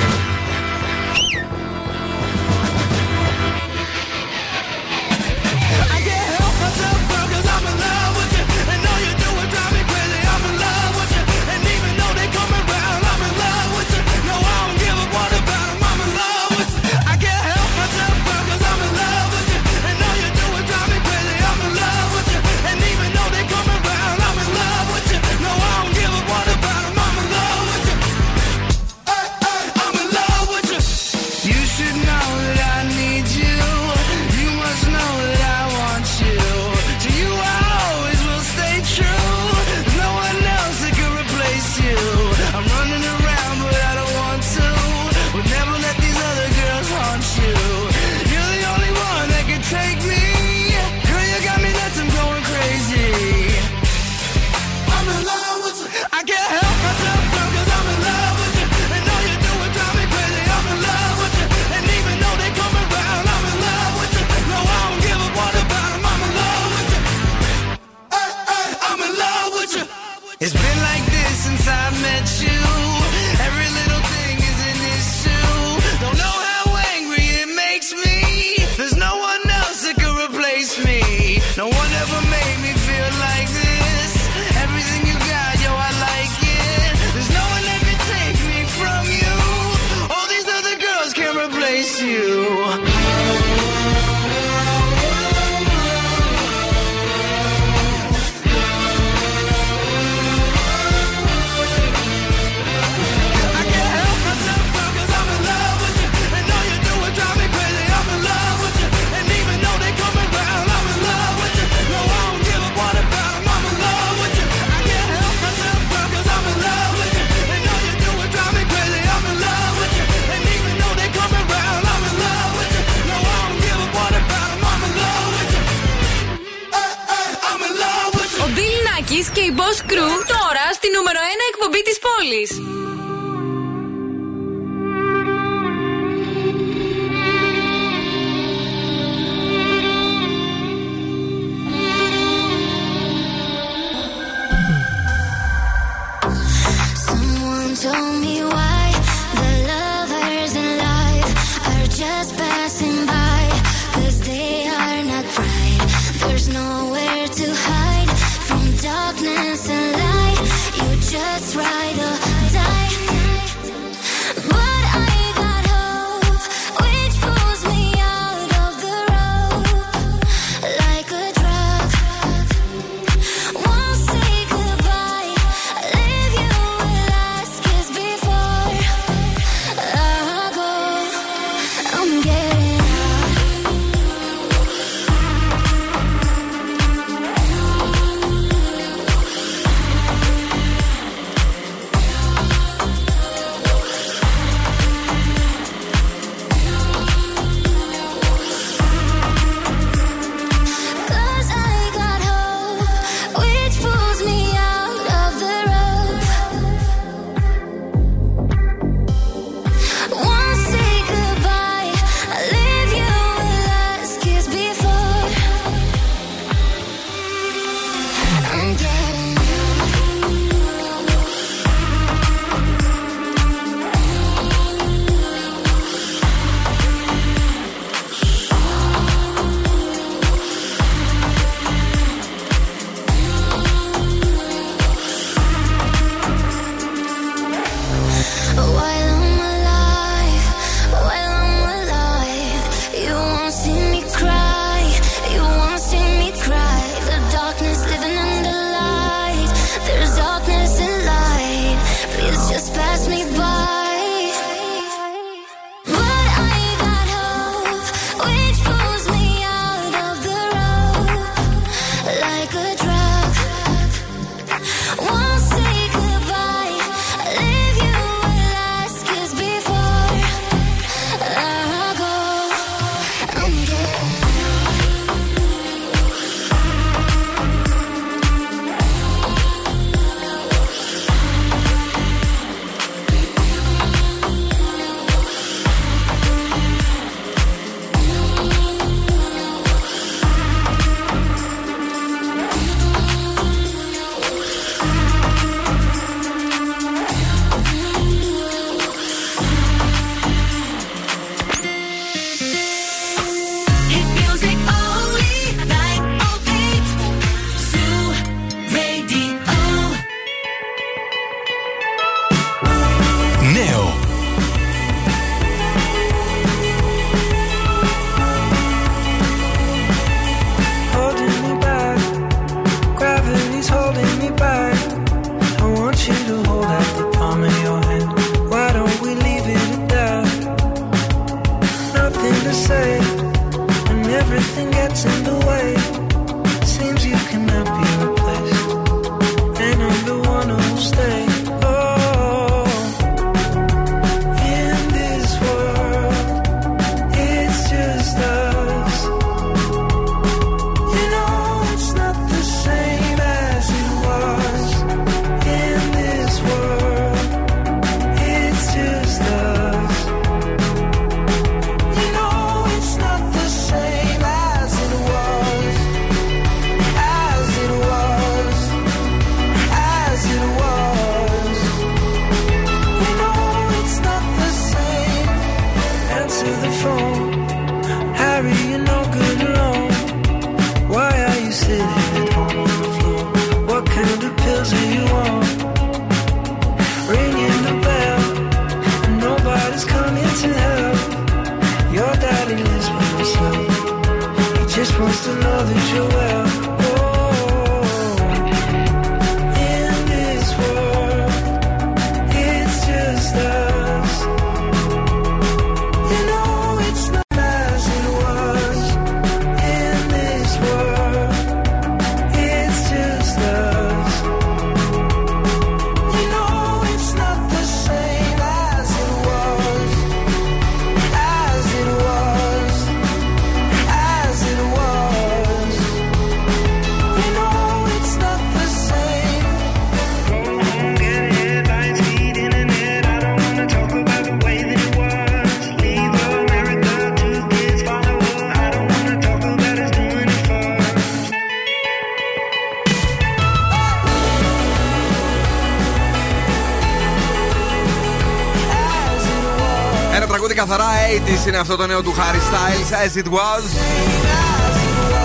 Είναι αυτό το νέο του Harry Styles, As It Was.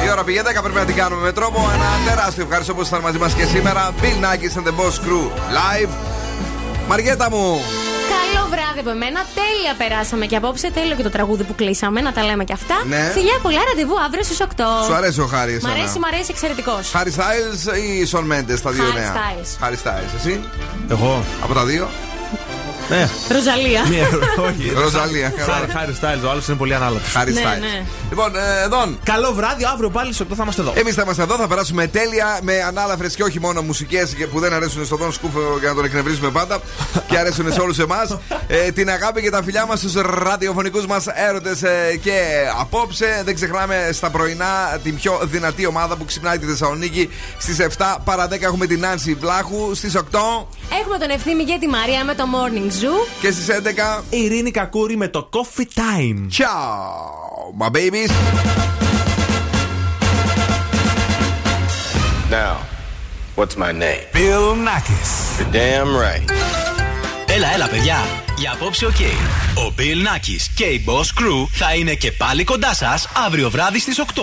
Η ώρα πηγαίνει 10, πρέπει να την κάνουμε με τρόπο. Ένα τεράστιο ευχαριστώ που ήσασταν μαζί μας και σήμερα. Bill Nackis and the Boss Crew live. Μαριέτα μου, Καλό βράδυ από εμένα. Τέλεια περάσαμε και απόψε. Τέλειο και το τραγούδι που κλείσαμε. Να τα λέμε και αυτά. Ναι. Φιλιά πολλά ραντεβού αύριο στις 8. σου αρέσει ο Χάρη. Μ' αρέσει, μ' αρέσει εξαιρετικός. Harry Styles ή Σον Μέντε, τα δύο Harry νέα; Styles. Harry Styles, εσύ; Εγώ. Από τα δύο; Ναι. Ροζαλία. Μία, όχι. Ροζαλία. Χάρη, Χάρη Styles, ο άλλος είναι πολύ ανάλογο. Harry Ναι, Styles. ναι. Λοιπόν, ε, Δον. Καλό βράδυ, αύριο πάλι στι 8 θα είμαστε εδώ. Εμείς θα είμαστε εδώ, θα περάσουμε τέλεια με ανάλαφρες και όχι μόνο μουσικές που δεν αρέσουν στον Δον Σκούφο για να τον εκνευρίζουμε πάντα και αρέσουν σε όλους εμάς. Ε, την αγάπη και τα φιλιά μας στους ραδιοφωνικούς μας έρωτες ε, και απόψε. Δεν ξεχνάμε στα πρωινά την πιο δυνατή ομάδα που ξυπνάει τη Θεσσαλονίκη. Στις 7 παρα 10 έχουμε την Νάνση Βλάχου. Στις 8 Έχουμε τον Ευθύμη και τη Μαρία με το Morning Zoo. και στις 11. Η Ειρήνη Κακούρη με το Coffee Time. Ciao, my babies. Now, what's my name? Bill Nakis. You're damn right. Έλα, έλα, παιδιά. Για απόψε, οκ. Ο Bill Nakis και η Boss Crew θα είναι και πάλι κοντά σας αύριο βράδυ στις 8.